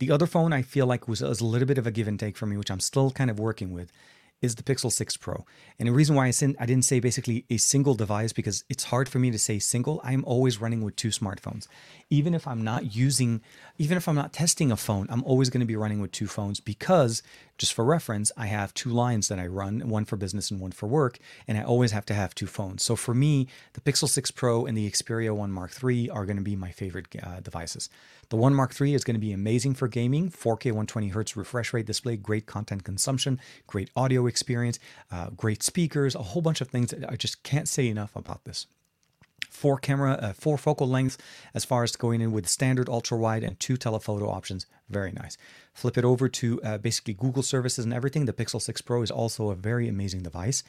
The other phone I feel like was, was a little bit of a give and take for me, which I'm still kind of working with, is the Pixel 6 Pro. And the reason why I, I didn't say basically a single device because it's hard for me to say single. I'm always running with two smartphones. Even if I'm not using, even if I'm not testing a phone, I'm always going to be running with two phones because, just for reference, I have two lines that I run, one for business and one for work, and I always have to have two phones. So for me, the Pixel 6 Pro and the Xperia 1 Mark III are going to be my favorite uh, devices. The One Mark III is going to be amazing for gaming, 4K 120 hertz refresh rate display, great content consumption, great audio experience, uh, great speakers, a whole bunch of things. I just can't say enough about this. Four camera, uh, four focal lengths as far as going in with standard ultra wide and two telephoto options. Very nice. Flip it over to uh, basically Google services and everything. The Pixel 6 Pro is also a very amazing device.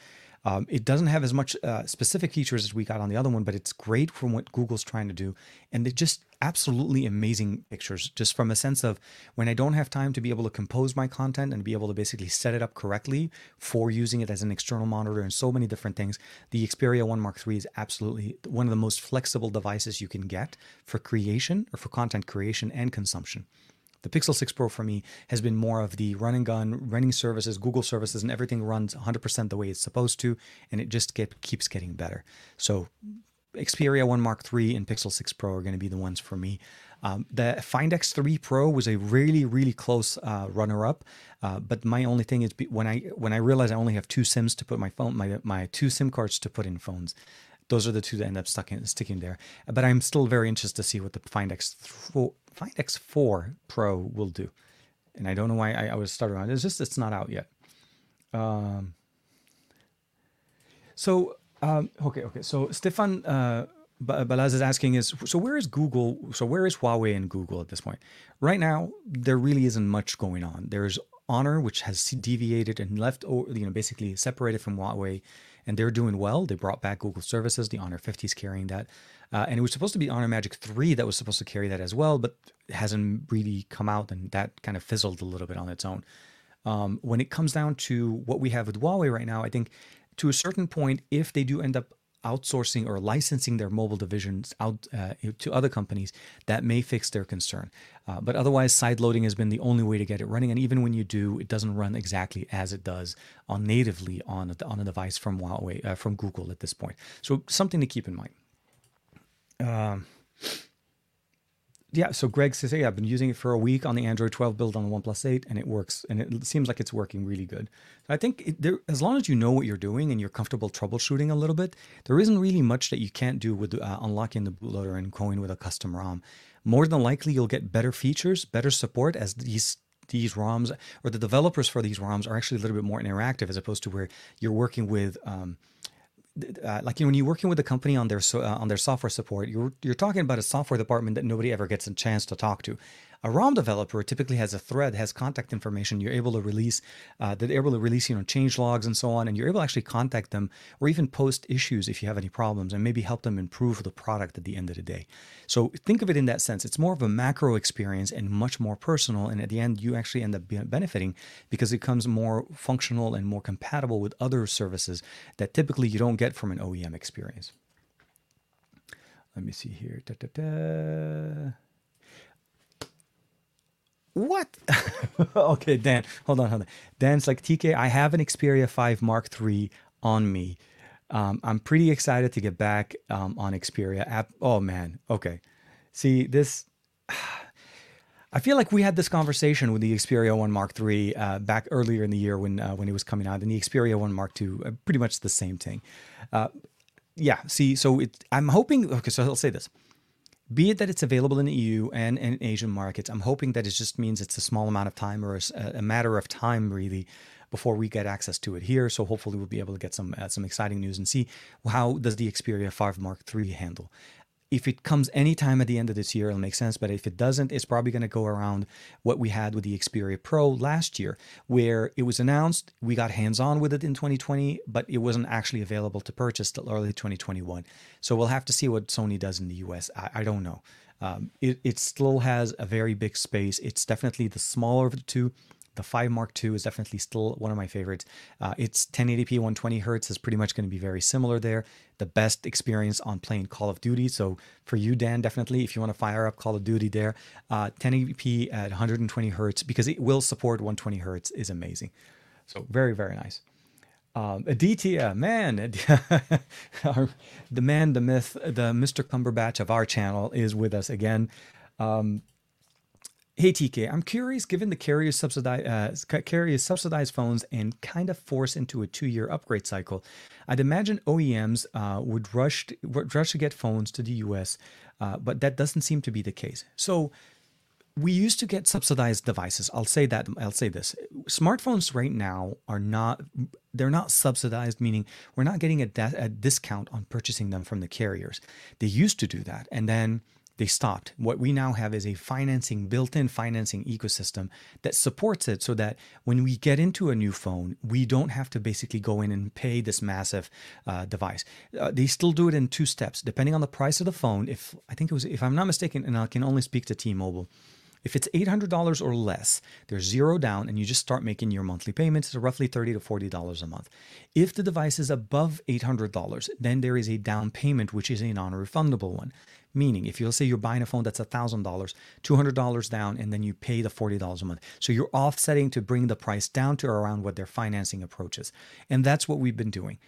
Um, it doesn't have as much uh, specific features as we got on the other one, but it's great from what Google's trying to do. And it just absolutely amazing pictures, just from a sense of when I don't have time to be able to compose my content and be able to basically set it up correctly for using it as an external monitor and so many different things. The Xperia 1 Mark III is absolutely one of the most flexible devices you can get for creation or for content creation and consumption. The Pixel 6 Pro for me has been more of the run and gun, running services, Google services, and everything runs 100% the way it's supposed to, and it just get, keeps getting better. So Xperia 1 Mark III and Pixel 6 Pro are going to be the ones for me. Um, the Find X3 Pro was a really, really close uh, runner-up, uh, but my only thing is when I when I realized I only have two SIMs to put my phone, my my two SIM cards to put in phones. Those are the two that end up stuck in, sticking there. But I'm still very interested to see what the Find X4 Find X4 Pro will do. And I don't know why I, I was started on it. It's just it's not out yet. Um, so um, okay, okay. So Stefan uh, Balaz is asking is so where is Google? So where is Huawei and Google at this point? Right now, there really isn't much going on. There's Honor, which has deviated and left, you know, basically separated from Huawei, and they're doing well. They brought back Google services. The Honor 50 is carrying that, uh, and it was supposed to be Honor Magic 3 that was supposed to carry that as well, but hasn't really come out, and that kind of fizzled a little bit on its own. Um, when it comes down to what we have with Huawei right now, I think to a certain point, if they do end up outsourcing or licensing their mobile divisions out uh, to other companies, that may fix their concern. Uh, but otherwise, side loading has been the only way to get it running. And even when you do, it doesn't run exactly as it does on natively on a, on a device from Huawei, uh, from Google at this point. So something to keep in mind. Um, yeah, so Greg says, hey, I've been using it for a week on the Android 12 build on the OnePlus 8, and it works, and it seems like it's working really good. I think it, there, as long as you know what you're doing and you're comfortable troubleshooting a little bit, there isn't really much that you can't do with uh, unlocking the bootloader and going with a custom ROM. More than likely, you'll get better features, better support as these these ROMs or the developers for these ROMs are actually a little bit more interactive as opposed to where you're working with. Um, uh, like you know, when you're working with a company on their so, uh, on their software support, you're you're talking about a software department that nobody ever gets a chance to talk to. A ROM developer typically has a thread, has contact information. You're able to release, uh, they're able to release, you know, change logs and so on, and you're able to actually contact them or even post issues if you have any problems and maybe help them improve the product at the end of the day. So think of it in that sense. It's more of a macro experience and much more personal. And at the end, you actually end up benefiting because it becomes more functional and more compatible with other services that typically you don't get from an OEM experience. let me see here. Da, da, da. What? okay, Dan, hold on, hold on. Dan's like, TK, I have an Xperia 5 Mark III on me. Um, I'm pretty excited to get back um, on Xperia app. Oh man, okay. See this. I feel like we had this conversation with the Xperia One Mark III uh, back earlier in the year when uh, when it was coming out, and the Xperia One Mark II, uh, pretty much the same thing. Uh, yeah. See, so it, I'm hoping. Okay, so I'll say this. Be it that it's available in the EU and, in Asian markets, I'm hoping that it just means it's a small amount of time or a, a matter of time, really, before we get access to it here. So hopefully we'll be able to get some uh, some exciting news and see how does the Xperia 5 Mark III handle if it comes anytime at the end of this year, it'll make sense. But if it doesn't, it's probably going to go around what we had with the Xperia Pro last year, where it was announced, we got hands on with it in 2020, but it wasn't actually available to purchase till early 2021. So we'll have to see what Sony does in the US. I, I don't know. Um, it, it still has a very big space. It's definitely the smaller of the two. The 5 Mark II is definitely still one of my favorites. Uh, it's 1080p 120 hertz is pretty much going to be very similar there. The best experience on playing Call of Duty. So for you, Dan, definitely if you want to fire up Call of Duty there, uh, 1080p at 120 hertz because it will support 120 hertz is amazing. So very very nice. Um, Aditya, man, the man, the myth, the Mr. Cumberbatch of our channel is with us again. Um, Hey TK, I'm curious. Given the carrier subsidize uh, carriers subsidized phones and kind of force into a two-year upgrade cycle, I'd imagine OEMs uh, would rush to, rush to get phones to the U.S., uh, but that doesn't seem to be the case. So we used to get subsidized devices. I'll say that. I'll say this: smartphones right now are not they're not subsidized, meaning we're not getting a, a discount on purchasing them from the carriers. They used to do that, and then they stopped. What we now have is a financing, built in financing ecosystem that supports it so that when we get into a new phone, we don't have to basically go in and pay this massive uh, device. Uh, they still do it in two steps, depending on the price of the phone. If I think it was, if I'm not mistaken, and I can only speak to T Mobile. If it's $800 or less, there's zero down and you just start making your monthly payments. It's roughly 30 to $40 a month. If the device is above $800, then there is a down payment, which is a non refundable one. Meaning, if you'll say you're buying a phone that's $1,000, $200 down, and then you pay the $40 a month. So you're offsetting to bring the price down to around what their financing approach is. And that's what we've been doing.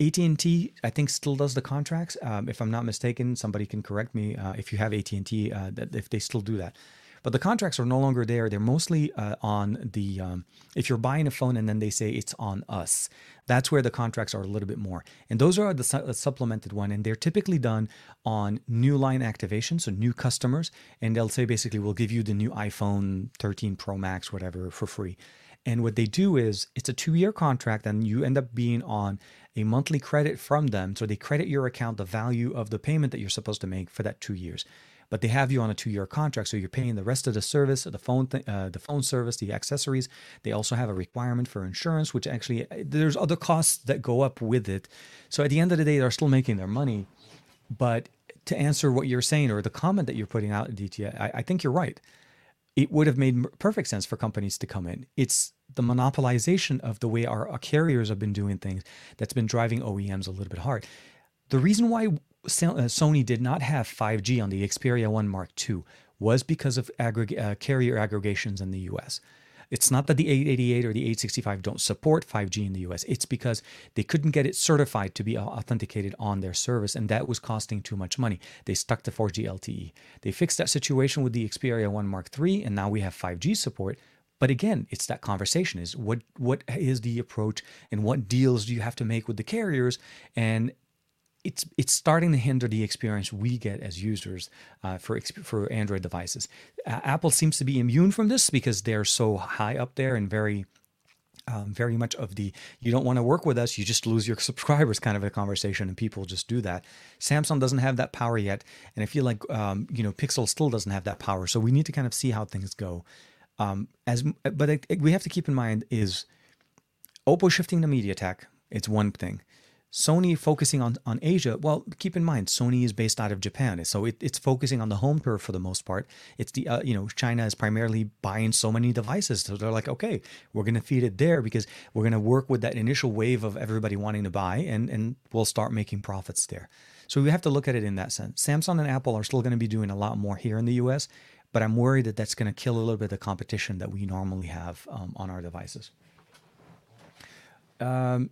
AT&T, I think, still does the contracts. Um, if I'm not mistaken, somebody can correct me uh, if you have AT&T, uh, if they still do that. But the contracts are no longer there. They're mostly uh, on the, um, if you're buying a phone and then they say it's on us, that's where the contracts are a little bit more. And those are the su- supplemented one. And they're typically done on new line activation, so new customers. And they'll say basically, we'll give you the new iPhone 13 Pro Max, whatever, for free. And what they do is it's a two year contract, and you end up being on a monthly credit from them. So they credit your account the value of the payment that you're supposed to make for that two years but they have you on a two-year contract, so you're paying the rest of the service, the phone, th- uh, the phone service, the accessories. They also have a requirement for insurance, which actually uh, there's other costs that go up with it. So at the end of the day, they're still making their money. But to answer what you're saying or the comment that you're putting out, Aditya, I, I think you're right. It would have made perfect sense for companies to come in. It's the monopolization of the way our, our carriers have been doing things that's been driving OEMs a little bit hard. The reason why Sony did not have 5G on the Xperia 1 Mark II was because of aggreg- uh, carrier aggregations in the US. It's not that the 888 or the 865 don't support 5G in the US. It's because they couldn't get it certified to be authenticated on their service, and that was costing too much money. They stuck to 4G LTE. They fixed that situation with the Xperia 1 Mark III, and now we have 5G support. But again, it's that conversation is what what is the approach and what deals do you have to make with the carriers? And it's it's starting to hinder the experience we get as users uh, for for Android devices. Uh, Apple seems to be immune from this because they're so high up there and very um, very much of the you don't want to work with us, you just lose your subscribers kind of a conversation, and people just do that. Samsung doesn't have that power yet, and I feel like um, you know Pixel still doesn't have that power. So we need to kind of see how things go. Um, as but it, it, we have to keep in mind is Oppo shifting to MediaTek. It's one thing. Sony focusing on, on Asia, well, keep in mind, Sony is based out of Japan. So it, it's focusing on the home turf for the most part. It's the, uh, you know, China is primarily buying so many devices. So they're like, okay, we're going to feed it there because we're going to work with that initial wave of everybody wanting to buy and, and we'll start making profits there. So we have to look at it in that sense. Samsung and Apple are still going to be doing a lot more here in the US, but I'm worried that that's going to kill a little bit of the competition that we normally have um, on our devices. Um,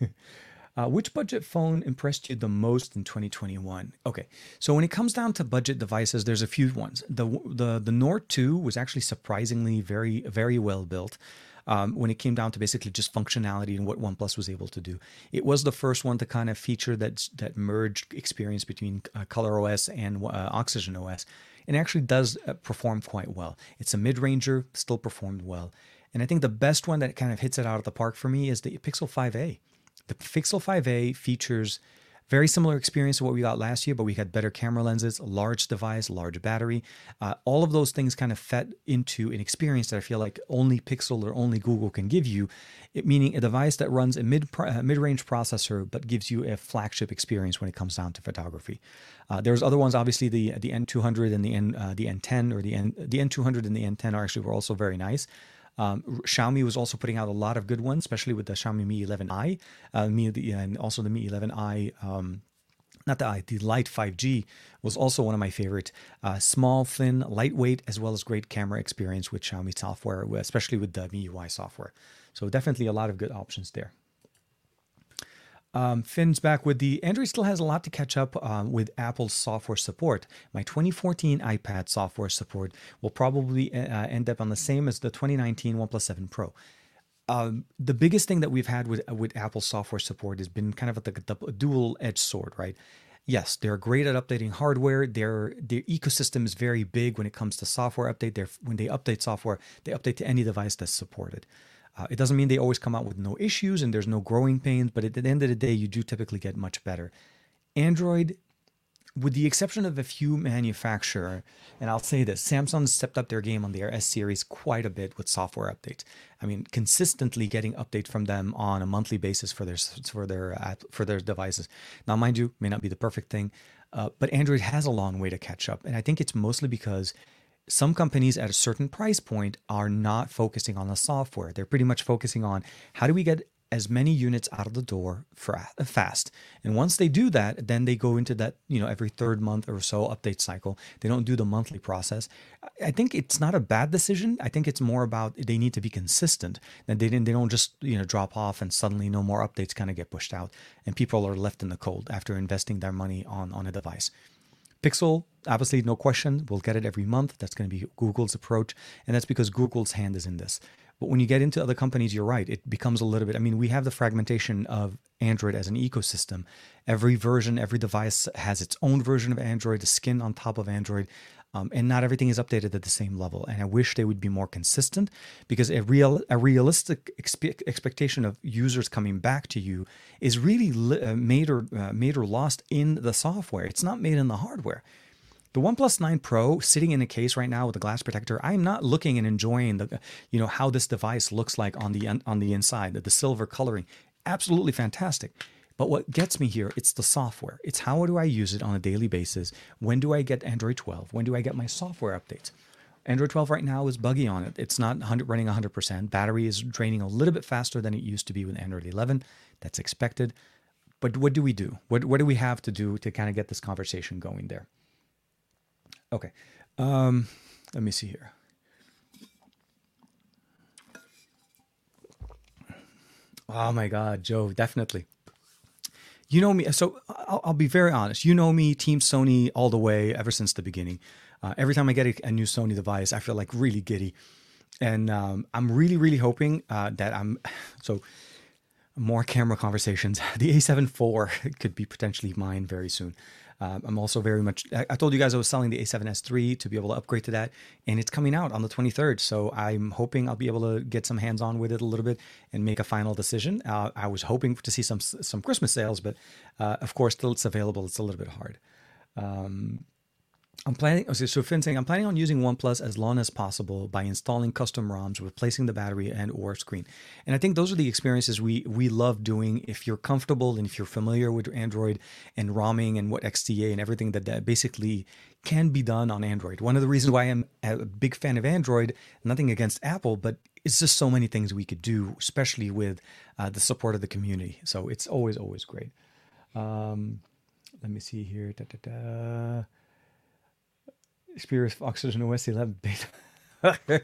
uh, which budget phone impressed you the most in 2021? Okay, so when it comes down to budget devices, there's a few ones. The the the Nord 2 was actually surprisingly very very well built. Um, when it came down to basically just functionality and what OnePlus was able to do, it was the first one to kind of feature that that merged experience between uh, Color OS and uh, Oxygen OS, and actually does uh, perform quite well. It's a mid ranger, still performed well, and I think the best one that kind of hits it out of the park for me is the Pixel 5a. The Pixel 5a features very similar experience to what we got last year, but we had better camera lenses, large device, large battery. Uh, all of those things kind of fed into an experience that I feel like only Pixel or only Google can give you, it, meaning a device that runs a mid uh, mid range processor but gives you a flagship experience when it comes down to photography. Uh, there's other ones, obviously the the N200 and the N uh, the N10 or the N the N200 and the N10 are actually were also very nice. Um, Xiaomi was also putting out a lot of good ones, especially with the Xiaomi Mi 11i, uh, Mi, and also the Mi 11i. Um, not the i, the Lite 5G was also one of my favorite. Uh, small, thin, lightweight, as well as great camera experience with Xiaomi software, especially with the MIUI software. So definitely a lot of good options there. Um, Finn's back with the Android still has a lot to catch up um, with Apple's software support. My 2014 iPad software support will probably uh, end up on the same as the 2019 OnePlus 7 Pro. Um, the biggest thing that we've had with with Apple software support has been kind of like the dual edged sword, right? Yes, they're great at updating hardware. Their their ecosystem is very big when it comes to software update. When they update software, they update to any device that's supported. Uh, it doesn't mean they always come out with no issues and there's no growing pains, but at the end of the day, you do typically get much better. Android, with the exception of a few manufacturer, and I'll say this, Samsung stepped up their game on their S series quite a bit with software updates. I mean, consistently getting updates from them on a monthly basis for their for their uh, for their devices. Now, mind you, may not be the perfect thing, uh, but Android has a long way to catch up, and I think it's mostly because some companies at a certain price point are not focusing on the software. They're pretty much focusing on how do we get as many units out of the door for uh, fast. And once they do that, then they go into that, you know, every third month or so update cycle. They don't do the monthly process. I think it's not a bad decision. I think it's more about they need to be consistent. That they didn't they don't just, you know, drop off and suddenly no more updates kind of get pushed out and people are left in the cold after investing their money on on a device. Pixel, obviously, no question, we'll get it every month. That's going to be Google's approach. And that's because Google's hand is in this. But when you get into other companies, you're right. It becomes a little bit. I mean, we have the fragmentation of Android as an ecosystem. Every version, every device has its own version of Android, the skin on top of Android. Um, and not everything is updated at the same level. And I wish they would be more consistent because a real a realistic expe- expectation of users coming back to you is really li- uh, made or uh, made or lost in the software. It's not made in the hardware. The OnePlus 9 Pro sitting in a case right now with a glass protector, I'm not looking and enjoying the you know how this device looks like on the on the inside, the, the silver coloring. Absolutely fantastic. But what gets me here, it's the software. It's how do I use it on a daily basis? When do I get Android 12? When do I get my software updates? Android 12 right now is buggy on it. It's not 100, running 100%. Battery is draining a little bit faster than it used to be with Android 11. That's expected. But what do we do? What, what do we have to do to kind of get this conversation going there? Okay. Um, let me see here. Oh my God, Joe, definitely you know me. So I'll, I'll, be very honest. You know me, Team Sony, all the way ever since the beginning. Uh, every time I get a, a, new Sony device, I feel like really giddy, and um, I'm really, really hoping uh, that I'm so more camera conversations. The A7 IV could be potentially mine very soon. Um, I'm also very much. I told you guys I was selling the A7S III to be able to upgrade to that, and it's coming out on the 23rd. So I'm hoping I'll be able to get some hands on with it a little bit and make a final decision. Uh, I was hoping to see some some Christmas sales, but uh, of course, till it's available, it's a little bit hard. Um, I'm planning, okay, so Finn saying, I'm planning on using OnePlus as long as possible by installing custom ROMs, replacing the battery and or screen. And I think those are the experiences we we love doing. If you're comfortable and if you're familiar with Android and ROMing and what XDA and everything that, that basically can be done on Android. One of the reasons why I'm a big fan of Android, nothing against Apple, but it's just so many things we could do, especially with uh, the support of the community. So it's always, always great. Um, let me see here. Da, da, da. Experience Oxygen OS 11 beta.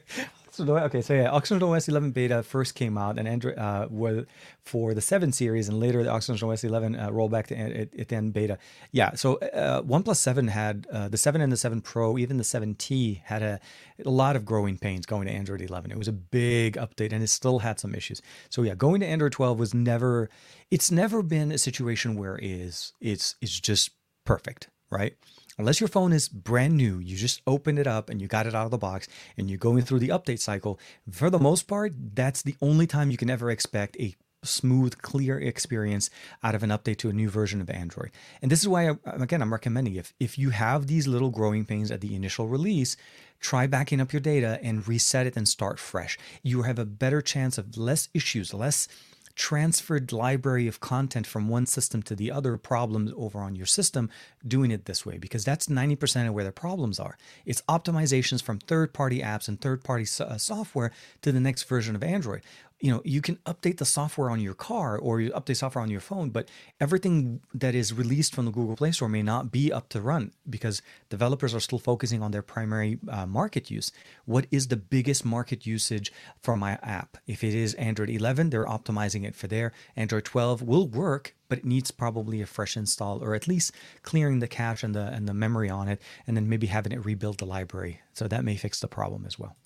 okay, so yeah, Oxygen OS 11 beta first came out, and Android uh, was for the 7 series, and later the Oxygen OS 11 uh, rolled back to it, it then beta. Yeah, so uh, OnePlus 7 had uh, the 7 and the 7 Pro, even the 7T had a, a lot of growing pains going to Android 11. It was a big update, and it still had some issues. So yeah, going to Android 12 was never. It's never been a situation where it is it's it's just perfect, right? Unless your phone is brand new, you just opened it up and you got it out of the box and you're going through the update cycle, for the most part, that's the only time you can ever expect a smooth, clear experience out of an update to a new version of Android. And this is why, I, again, I'm recommending if, if you have these little growing pains at the initial release, try backing up your data and reset it and start fresh. You have a better chance of less issues, less transferred library of content from one system to the other problems over on your system doing it this way because that's 90% of where the problems are. It's optimizations from third party apps and third party uh, software to the next version of Android you know you can update the software on your car or you update software on your phone but everything that is released from the google play store may not be up to run because developers are still focusing on their primary uh, market use. What is the biggest market usage for my app? If it is android 11 they're optimizing it for there. Android 12 will work but it needs probably a fresh install or at least clearing the cache and the and the memory on it and then maybe having it rebuild the library. So that may fix the problem as well.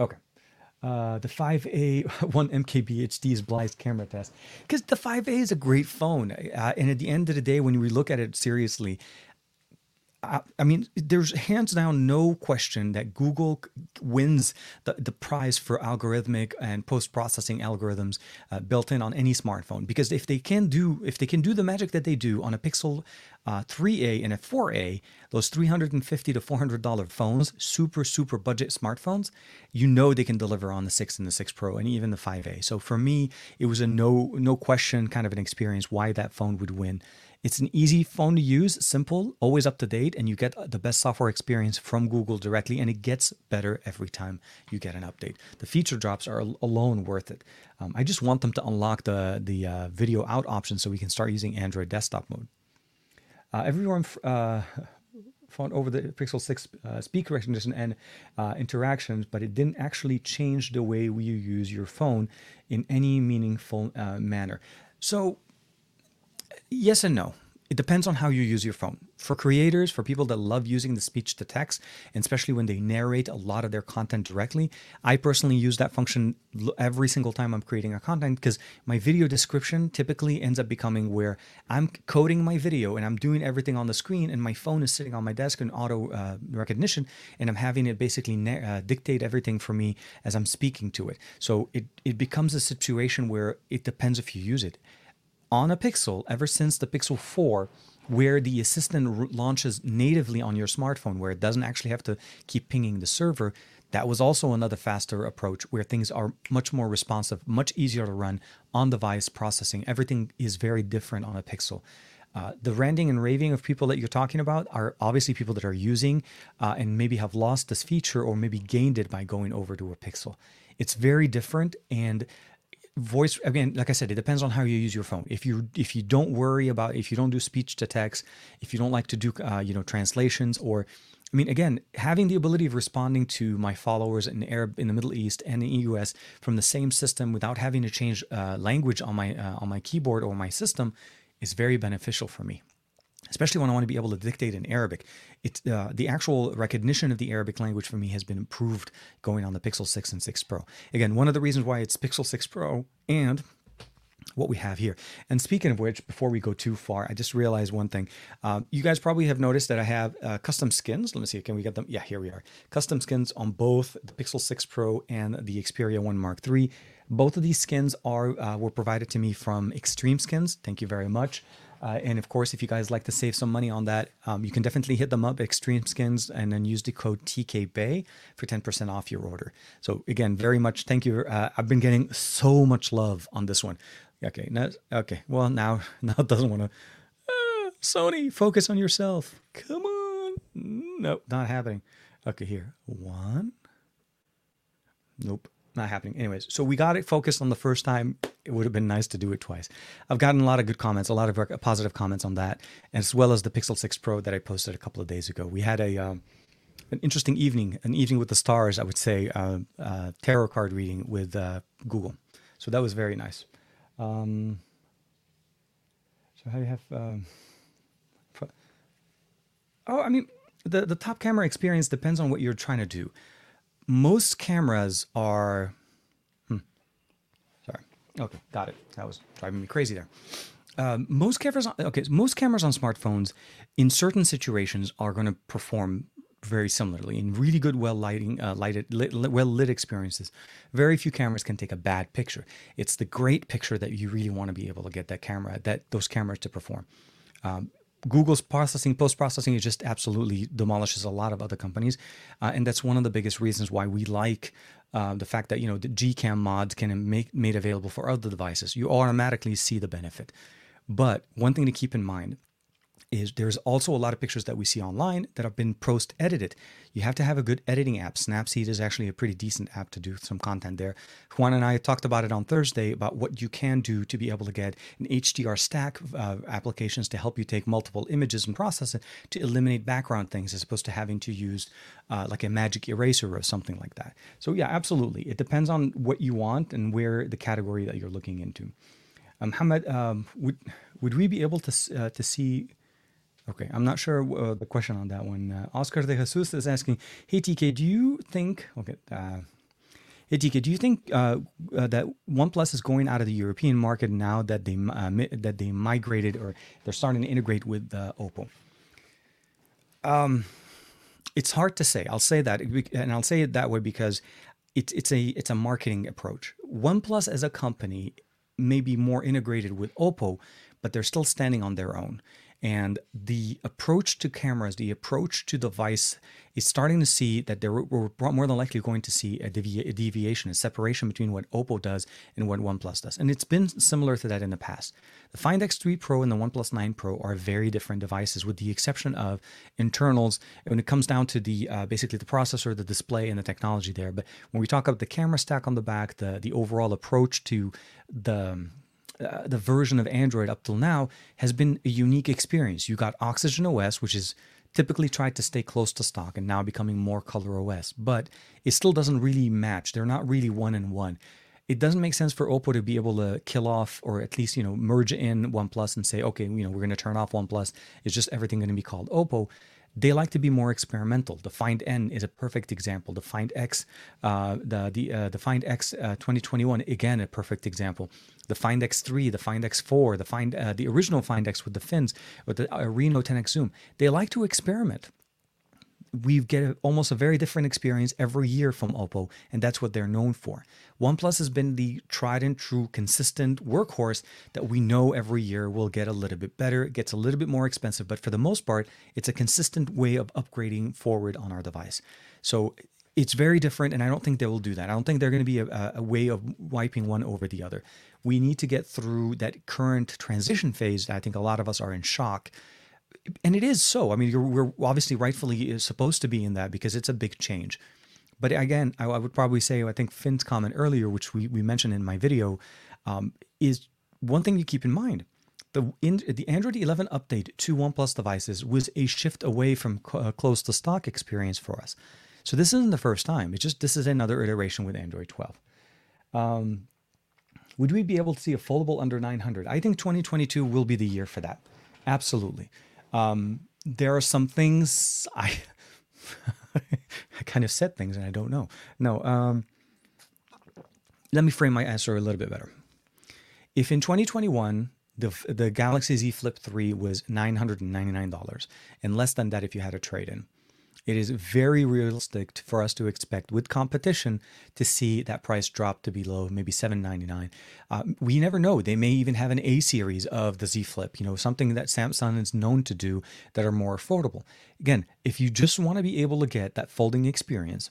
Okay uh, the 5A 1 MKBHD is Bly's camera test. Because the 5A is a great phone, uh, and at the end of the day, when we look at it seriously, I, mean, there's hands down no question that Google wins the, the prize for algorithmic and post processing algorithms uh, built in on any smartphone. Because if they can do if they can do the magic that they do on a Pixel uh, 3a and a 4a, those 350 to 400 dollar phones, super super budget smartphones, you know they can deliver on the 6 and the 6 Pro and even the 5a. So for me, it was a no no question kind of an experience why that phone would win. It's an easy phone to use, simple, always up to date, and you get the best software experience from Google directly, and it gets better every time you get an update. The feature drops are alone worth it. Um, I just want them to unlock the the uh, video out option so we can start using Android desktop mode. Uh, everyone. Uh, found over the Pixel 6 uh, speaker recognition and uh, interactions, but it didn't actually change the way you use your phone in any meaningful uh, manner. So Yes and no. It depends on how you use your phone. For creators, for people that love using the speech to text, and especially when they narrate a lot of their content directly, I personally use that function every single time I'm creating a content because my video description typically ends up becoming where I'm coding my video and I'm doing everything on the screen, and my phone is sitting on my desk in auto uh, recognition, and I'm having it basically na- uh, dictate everything for me as I'm speaking to it. So it it becomes a situation where it depends if you use it on a Pixel ever since the Pixel 4, where the assistant launches natively on your smartphone, where it doesn't actually have to keep pinging the server. That was also another faster approach where things are much more responsive, much easier to run on device processing. Everything is very different on a Pixel. Uh, the ranting and raving of people that you're talking about are obviously people that are using uh, and maybe have lost this feature or maybe gained it by going over to a Pixel. It's very different, and voice again like i said it depends on how you use your phone. If you if you don't worry about if you don't do speech to text if you don't like to do uh, you know translations or I mean, again, having the ability of responding to my followers in Arab in the Middle East and in the US from the same system without having to change uh, language on my uh, on my keyboard or my system is very beneficial for me especially when I want to be able to dictate in Arabic. It, uh, the actual recognition of the Arabic language for me has been improved going on the Pixel 6 and 6 Pro. Again, one of the reasons why it's Pixel 6 Pro and what we have here. And speaking of which, before we go too far, I just realized one thing. Um, you guys probably have noticed that I have uh, custom skins. Let me see. Can we get them? Yeah, here we are. Custom skins on both the Pixel 6 Pro and the Xperia 1 Mark III. Both of these skins are uh, were provided to me from Xtreme Skins. Thank you very much. Uh, and of course, if you guys like to save some money on that, um, you can definitely hit them up, Xtreme Skins, and then use the code TKBay for 10% off your order. So again, very much thank you. Uh, I've been getting so much love on this one. Okay, now, okay. Well, now now it doesn't want to. Uh, Sony, focus on yourself. Come on. Nope, not happening. Okay, here. One. Nope. Not happening. Anyways, so we got it focused on the first time. It would have been nice to do it twice. I've gotten a lot of good comments, a lot of positive comments on that, as well as the Pixel 6 Pro that I posted a couple of days ago. We had a um, an interesting evening, an evening with the stars, I would say, uh, uh, tarot card reading with uh, Google. So that was very nice. Um, so how do you have? Um, oh, I mean, the the top camera experience depends on what you're trying to do. Most cameras are. Hmm, sorry. Okay, got it. That was driving me crazy there. Um, most cameras, okay, most cameras on smartphones, in certain situations, are going to perform very similarly in really good well lighting uh, lighted lit, well lit experiences very few cameras can take a bad picture it's the great picture that you really want to be able to get that camera that those cameras to perform um, Google's processing, post processing, it just absolutely demolishes a lot of other companies, uh, and that's one of the biggest reasons why we like uh, the fact that you know the Gcam mods can make made available for other devices. You automatically see the benefit, but one thing to keep in mind is there's also a lot of pictures that we see online that have been post edited. You have to have a good editing app. Snapseed is actually a pretty decent app to do some content there. Juan and I talked about it on Thursday about what you can do to be able to get an HDR stack uh, applications to help you take multiple images and process it to eliminate background things as opposed to having to use uh, like a magic eraser or something like that. So, yeah, absolutely. It depends on what you want and where the category that you're looking into. Um, Hamad, um, would would we be able to uh, to see Okay, I'm not sure uh, the question on that one. Uh, Oscar de Jesus is asking, "Hey TK, do you think? Okay, uh, hey TK, do you think uh, uh, that OnePlus is going out of the European market now that they uh, that they migrated or they're starting to integrate with Oppo?" Um, it's hard to say. I'll say that, and I'll say it that way because it's it's a it's a marketing approach. OnePlus as a company may be more integrated with Oppo, but they're still standing on their own. And the approach to cameras, the approach to device is starting to see that there we're more than likely going to see a, devi- a, deviation, a separation between what Oppo does and what OnePlus does. And it's been similar to that in the past. The Find X3 Pro and the OnePlus 9 Pro are very different devices, with the exception of internals when it comes down to the uh, basically the processor, the display, and the technology there. But when we talk about the camera stack on the back, the the overall approach to the uh, the version of Android up till now has been a unique experience. You got Oxygen OS, which is typically tried to stay close to stock and now becoming more Color OS, but it still doesn't really match. They're not really one in one. It doesn't make sense for Oppo to be able to kill off or at least, you know, merge in OnePlus and say, okay, you know, we're going to turn off OnePlus. It's just everything going to be called Oppo they like to be more experimental. The Find N is a perfect example. The Find X, uh, the the uh, the Find X uh, 2021 again a perfect example. The Find X3, the Find X4, the Find uh, the original Find X with the fins, with the uh, Reno 10x zoom. They like to experiment we get a, almost a very different experience every year from Oppo, and that's what they're known for. OnePlus has been the tried and true, consistent workhorse that we know every year will get a little bit better. It gets a little bit more expensive, but for the most part, it's a consistent way of upgrading forward on our device. So it's very different, and I don't think they will do that. I don't think they're going to be a, a way of wiping one over the other. We need to get through that current transition phase. I think a lot of us are in shock and it is so. I mean, we're obviously rightfully uh, supposed to be in that because it's a big change. But again, I, I would probably say, I think Finn's comment earlier, which we, we mentioned in my video, um, is one thing you keep in mind. The, in, the Android 11 update to OnePlus devices was a shift away from uh, close to stock experience for us. So this isn't the first time. It's just this is another iteration with Android 12. Um, would we be able to see a foldable under 900? I think 2022 will be the year for that. Absolutely. Um, there are some things I I kind of said things and I don't know. No, um, let me frame my answer a little bit better. If in 2021 the the Galaxy Z Flip 3 was $999 and less than that if you had a trade in, it is very realistic for us to expect with competition to see that price drop to below maybe 799 uh, we never know. They may even have an a series of the z flip you know something that samsung is known to do that are more affordable. Again if you just want to be able to get that folding experience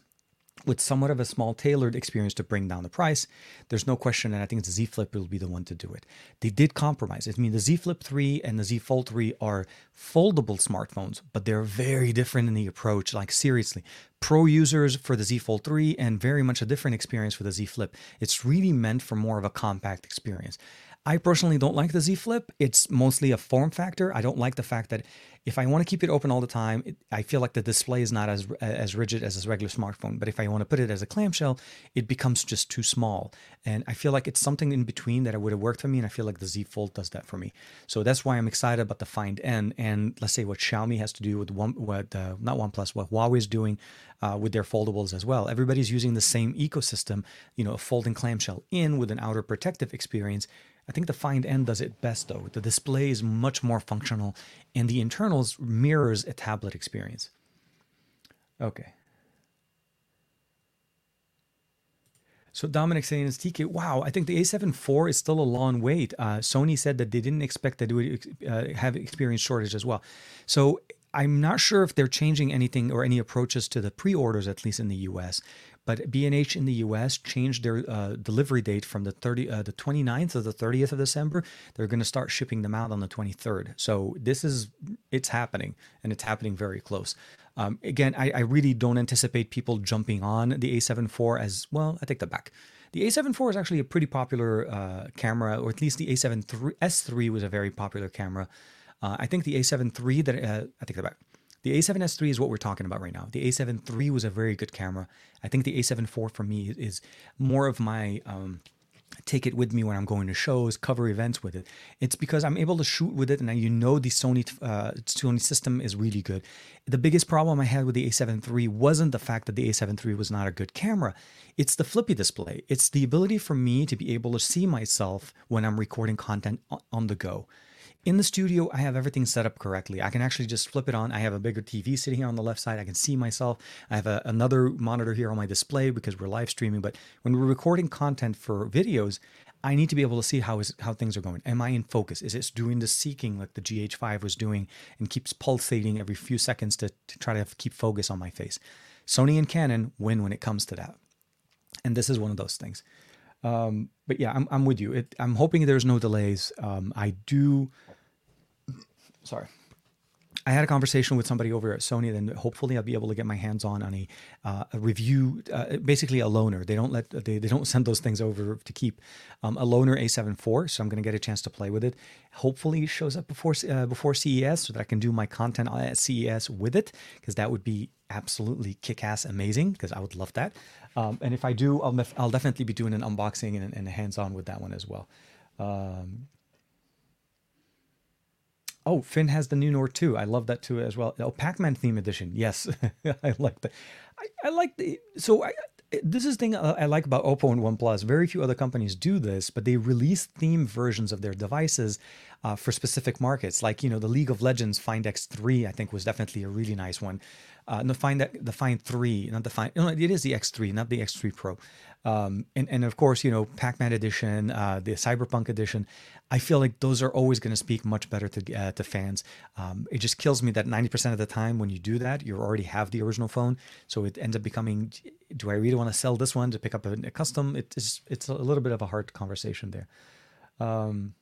with somewhat of a small tailored experience to bring down the price. There's no question, and I think the Z Flip will be the one to do it. They did compromise. I mean, the Z Flip 3 and the Z Fold 3 are foldable smartphones, but they're very different in the approach. Like, seriously, pro users for the Z Fold 3 and very much a different experience for the Z Flip. It's really meant for more of a compact experience. I personally don't like the Z Flip. It's mostly a form factor. I don't like the fact that if I want to keep it open all the time, it, I feel like the display is not as as rigid as a regular smartphone. But if I want to put it as a clamshell, it becomes just too small. And I feel like it's something in between that would have worked for me. And I feel like the Z Fold does that for me. So that's why I'm excited about the Find N. And let's say what Xiaomi has to do with one, what uh, not OnePlus, what Huawei is doing uh, with their foldables as well. Everybody's using the same ecosystem, you know, a folding clamshell in with an outer protective experience I think the Find N does it best though. The display is much more functional and the internals mirrors a tablet experience. Okay. So Dominic saying is TK, wow, I think the A7 IV is still a long wait. Uh, Sony said that they didn't expect that they would uh, have experience shortage as well. So I'm not sure if they're changing anything or any approaches to the pre-orders, at least in the US. But B&H in the U.S. changed their uh, delivery date from the 30, uh, the 29th to the 30th of December. They're going to start shipping them out on the 23rd. So this is it's happening, and it's happening very close. Um, again, I, I, really don't anticipate people jumping on the A7 IV as well. I take that back. The A7 IV is actually a pretty popular uh, camera, or at least the A7 S3 was a very popular camera. Uh, I think the A7 III that uh, I take that back. The A7S III is what we're talking about right now. The A7 III was a very good camera. I think the A7 IV for me is more of my um, take it with me when I'm going to shows, cover events with it. It's because I'm able to shoot with it, and you know the Sony uh, Sony system is really good. The biggest problem I had with the A7 III wasn't the fact that the A7 III was not a good camera. It's the flippy display. It's the ability for me to be able to see myself when I'm recording content on the go. In the studio, I have everything set up correctly. I can actually just flip it on. I have a bigger TV sitting here on the left side. I can see myself. I have a, another monitor here on my display because we're live streaming. But when we're recording content for videos, I need to be able to see how is how things are going. Am I in focus? Is it doing the seeking like the GH5 was doing and keeps pulsating every few seconds to, to try to keep focus on my face? Sony and Canon win when it comes to that. And this is one of those things. Um, but yeah, I'm, I'm with you. It, I'm hoping there's no delays. Um, I do sorry. I had a conversation with somebody over at Sony, and hopefully I'll be able to get my hands on on a, uh, a review, uh, basically a loaner. They don't let they, they don't send those things over to keep. Um, a loaner A7 IV, so I'm going to get a chance to play with it. Hopefully, it shows up before uh, before CES, so that I can do my content at CES with it, because that would be absolutely kick-ass amazing. Because I would love that. Um, and if I do, I'll, I'll definitely be doing an unboxing and, and hands-on with that one as well. Um, Oh, Finn has the new Nord 2. I love that too as well. Oh, Pac-Man theme edition. Yes, I like that. I, I like the so I, this is the thing uh, I like about Oppo and OnePlus. Very few other companies do this, but they release theme versions of their devices uh, for specific markets. Like you know, the League of Legends Find X3, I think was definitely a really nice one. Uh, the Find the Find Three, not the Find. No, it is the X3, not the X3 Pro. Um, and and of course, you know, Pac-Man edition, uh, the Cyberpunk edition. I feel like those are always going to speak much better to uh, to fans. Um, it just kills me that 90% of the time when you do that, you already have the original phone, so it ends up becoming, do I really want to sell this one to pick up a, a custom? It's it's a little bit of a hard conversation there. Um,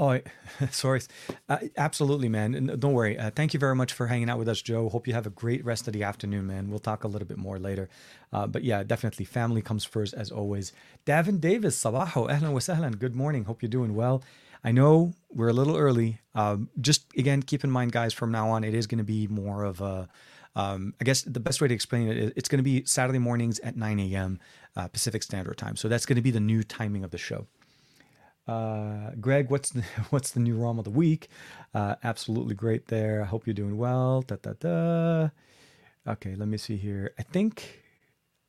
Oh, sorry. Uh, absolutely, man. Don't worry. Uh, thank you very much for hanging out with us, Joe. Hope you have a great rest of the afternoon, man. We'll talk a little bit more later. Uh, but yeah, definitely family comes first as always. Davin Davis, sabaho, ahlan wa sahlan. Good morning. Hope you're doing well. I know we're a little early. Um, just again, keep in mind, guys, from now on, it is going to be more of a, um, I guess the best way to explain it is it's going to be Saturday mornings at 9 a.m. Uh, Pacific Standard Time. So that's going to be the new timing of the show. Uh, Greg, what's the, what's the new ROM of the week? Uh, absolutely great there. I hope you're doing well. Da, da, da. Okay, let me see here. I think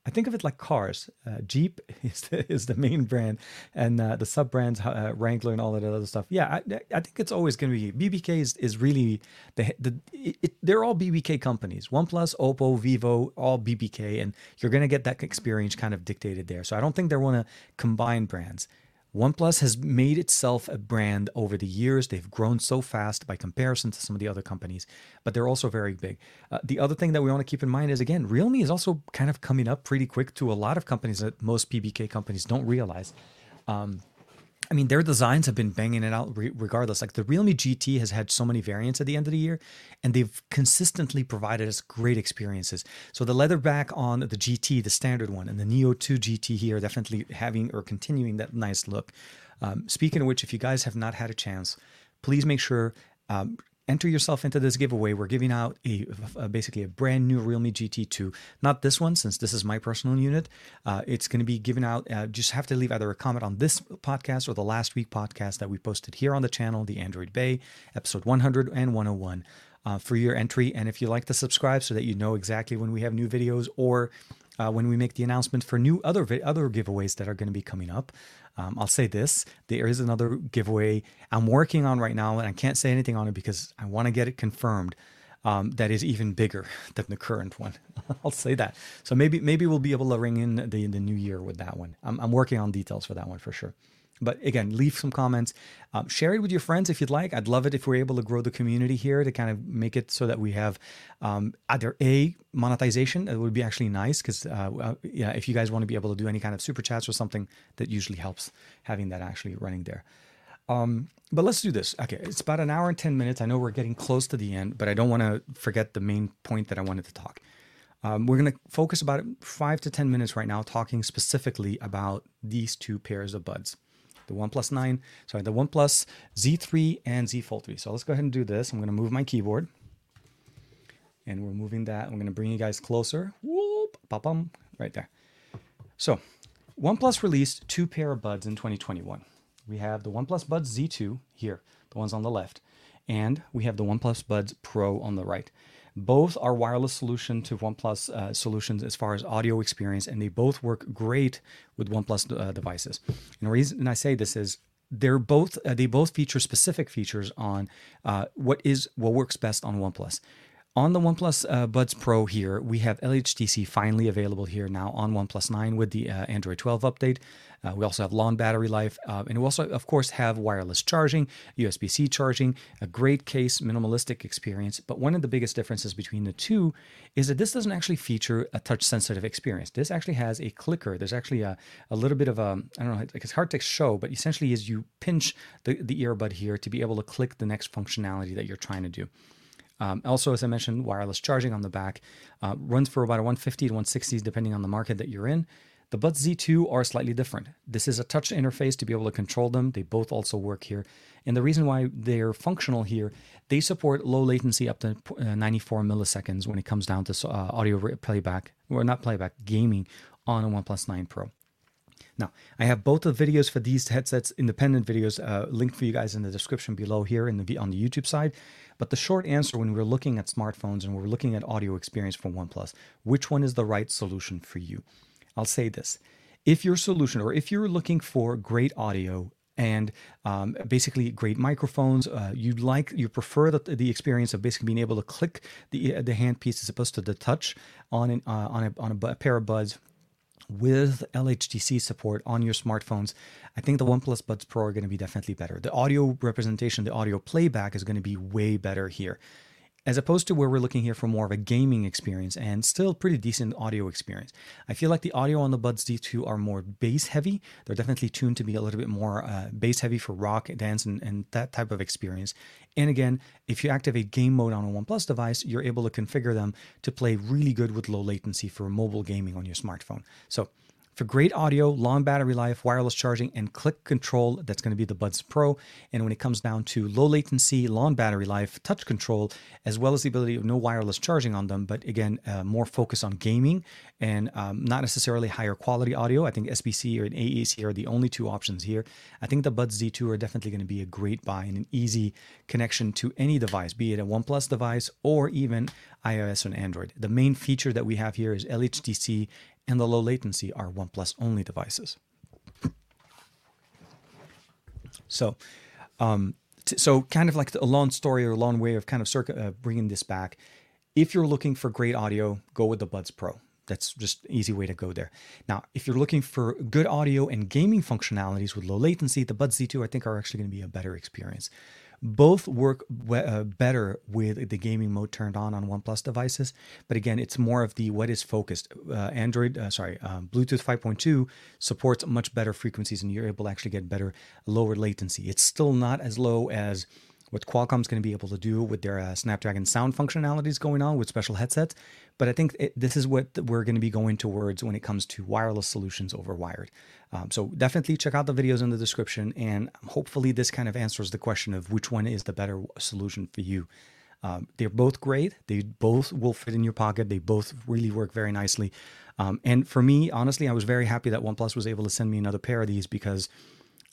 I think of it like cars. Uh, Jeep is the, is the main brand, and uh, the sub brands uh, Wrangler and all that other stuff. Yeah, I, I think it's always going to be BBK is, is really the the it, it, they're all BBK companies. OnePlus, Oppo, Vivo, all BBK, and you're going to get that experience kind of dictated there. So I don't think they're want to combine brands. OnePlus has made itself a brand over the years. They've grown so fast by comparison to some of the other companies, but they're also very big. Uh, the other thing that we want to keep in mind is again, Realme is also kind of coming up pretty quick to a lot of companies that most BBK companies don't realize. Um, I mean, their designs have been banging it out re- regardless. Like the Realme GT has had so many variants at the end of the year, and they've consistently provided us great experiences. So the leather back on the GT, the standard one, and the Neo 2 GT here, definitely having or continuing that nice look. Um, speaking of which, if you guys have not had a chance, please make sure um, enter yourself into this giveaway. We're giving out a, a, basically a brand new Realme GT2. Not this one, since this is my personal unit. Uh, it's going to be given out. Uh, just have to leave either a comment on this podcast or the last week podcast that we posted here on the channel, the Android Bay, episode 100 and 101. Uh, for your entry, and if you like to subscribe so that you know exactly when we have new videos or uh, when we make the announcement for new other other giveaways that are going to be coming up. Um, I'll say this: there is another giveaway I'm working on right now, and I can't say anything on it because I want to get it confirmed. Um, that is even bigger than the current one. I'll say that. So maybe maybe we'll be able to ring in the the new year with that one. I'm, I'm working on details for that one for sure. But again, leave some comments. Um, share it with your friends if you'd like. I'd love it if we're able to grow the community here to kind of make it so that we have um, either a monetization. It would be actually nice because uh, uh, yeah, if you guys want to be able to do any kind of super chats or something, that usually helps having that actually running there. Um, but let's do this. Okay, it's about an hour and ten minutes. I know we're getting close to the end, but I don't want to forget the main point that I wanted to talk. Um, we're going to focus about five to 10 minutes right now talking specifically about these two pairs of buds the OnePlus 9, sorry, the OnePlus Z3 and Z Fold 3. So let's go ahead and do this. I'm going to move my keyboard. And we're moving that. I'm going to bring you guys closer. Whoop, bum, right there. So OnePlus released two pair of buds in 2021. We have the OnePlus Buds Z2 here, the ones on the left, and we have the OnePlus Buds Pro on the right. Both are wireless solution to OnePlus uh, solutions as far as audio experience, and they both work great with OnePlus uh, devices. And the reason I say this is they're both uh, they both feature specific features on uh, what is what works best on OnePlus. On the OnePlus uh, Buds Pro here, we have LHDC finally available here now on OnePlus 9 with the uh, Android 12 update. Uh, we also have long battery life, uh, and we also, of course, have wireless charging, USB C charging, a great case, minimalistic experience. But one of the biggest differences between the two is that this doesn't actually feature a touch sensitive experience. This actually has a clicker. There's actually a, a little bit of a, I don't know, it's hard to show, but essentially is you pinch the, the earbud here to be able to click the next functionality that you're trying to do. Um, also, as I mentioned, wireless charging on the back uh, runs for about a 150 to 160s depending on the market that you're in. The Buds Z2 are slightly different. This is a touch interface to be able to control them. They both also work here. And the reason why they're functional here, they support low latency up to uh, 94 milliseconds when it comes down to uh, audio playback, or not playback, gaming on a OnePlus 9 Pro. Now, I have both the videos for these headsets, independent videos, uh, linked for you guys in the description below here in the on the YouTube side. But the short answer when we're looking at smartphones and we're looking at audio experience for OnePlus, which one is the right solution for you? I'll say this. If your solution, or if you're looking for great audio and um, basically great microphones. Uh, you like you prefer the, the experience of basically being able to click the the handpiece as opposed to the touch on an, uh, on a on a pair of buds with LHDC support on your smartphones, I think the OnePlus Buds Pro are going to be definitely better. The audio representation, the audio playback is going to be way better here as opposed to where we're looking here for more of a gaming experience and still pretty decent audio experience. I feel like the audio on the Buds Z2 are more bass heavy. They're definitely tuned to be a little bit more uh, bass heavy for rock, dance, and, and that type of experience. And again, if you activate game mode on a OnePlus device, you're able to configure them to play really good with low latency for mobile gaming on your smartphone. So for great audio, long battery life, wireless charging, and click control, that's going to be the Buds Pro. And when it comes down to low latency, long battery life, touch control, as well as the ability of no wireless charging on them, but again, uh, more focus on gaming and um, not necessarily higher quality audio. I think SBC or an AAC are the only two options here. I think the Buds Z2 are definitely going to be a great buy and an easy connection to any device, be it a OnePlus device or even iOS and Android. The main feature that we have here is LHDC and the low latency are OnePlus only devices. So, um, t- so kind of like a long story or a long way of kind of circa, uh, bringing this back. If you're looking for great audio, go with the Buds Pro. that's just easy way to go there. Now, if you're looking for good audio and gaming functionalities with low latency, the Buds Z2 I think are actually going to be a better experience. Both work uh, better with the gaming mode turned on on OnePlus devices, but again, it's more of the what is focused. Uh, Android, uh, sorry, um, Bluetooth 5.2 supports much better frequencies, and you're able to actually get better lower latency. It's still not as low as what Qualcomm's going to be able to do with their uh, Snapdragon sound functionalities going on with special headsets. But I think it, this is what we're going to be going towards when it comes to wireless solutions over wired. Um, so definitely check out the videos in the description, and hopefully this kind of answers the question of which one is the better solution for you. Um, they're both great. They both will fit in your pocket. They both really work very nicely. Um, and for me, honestly, I was very happy that OnePlus was able to send me another pair of these because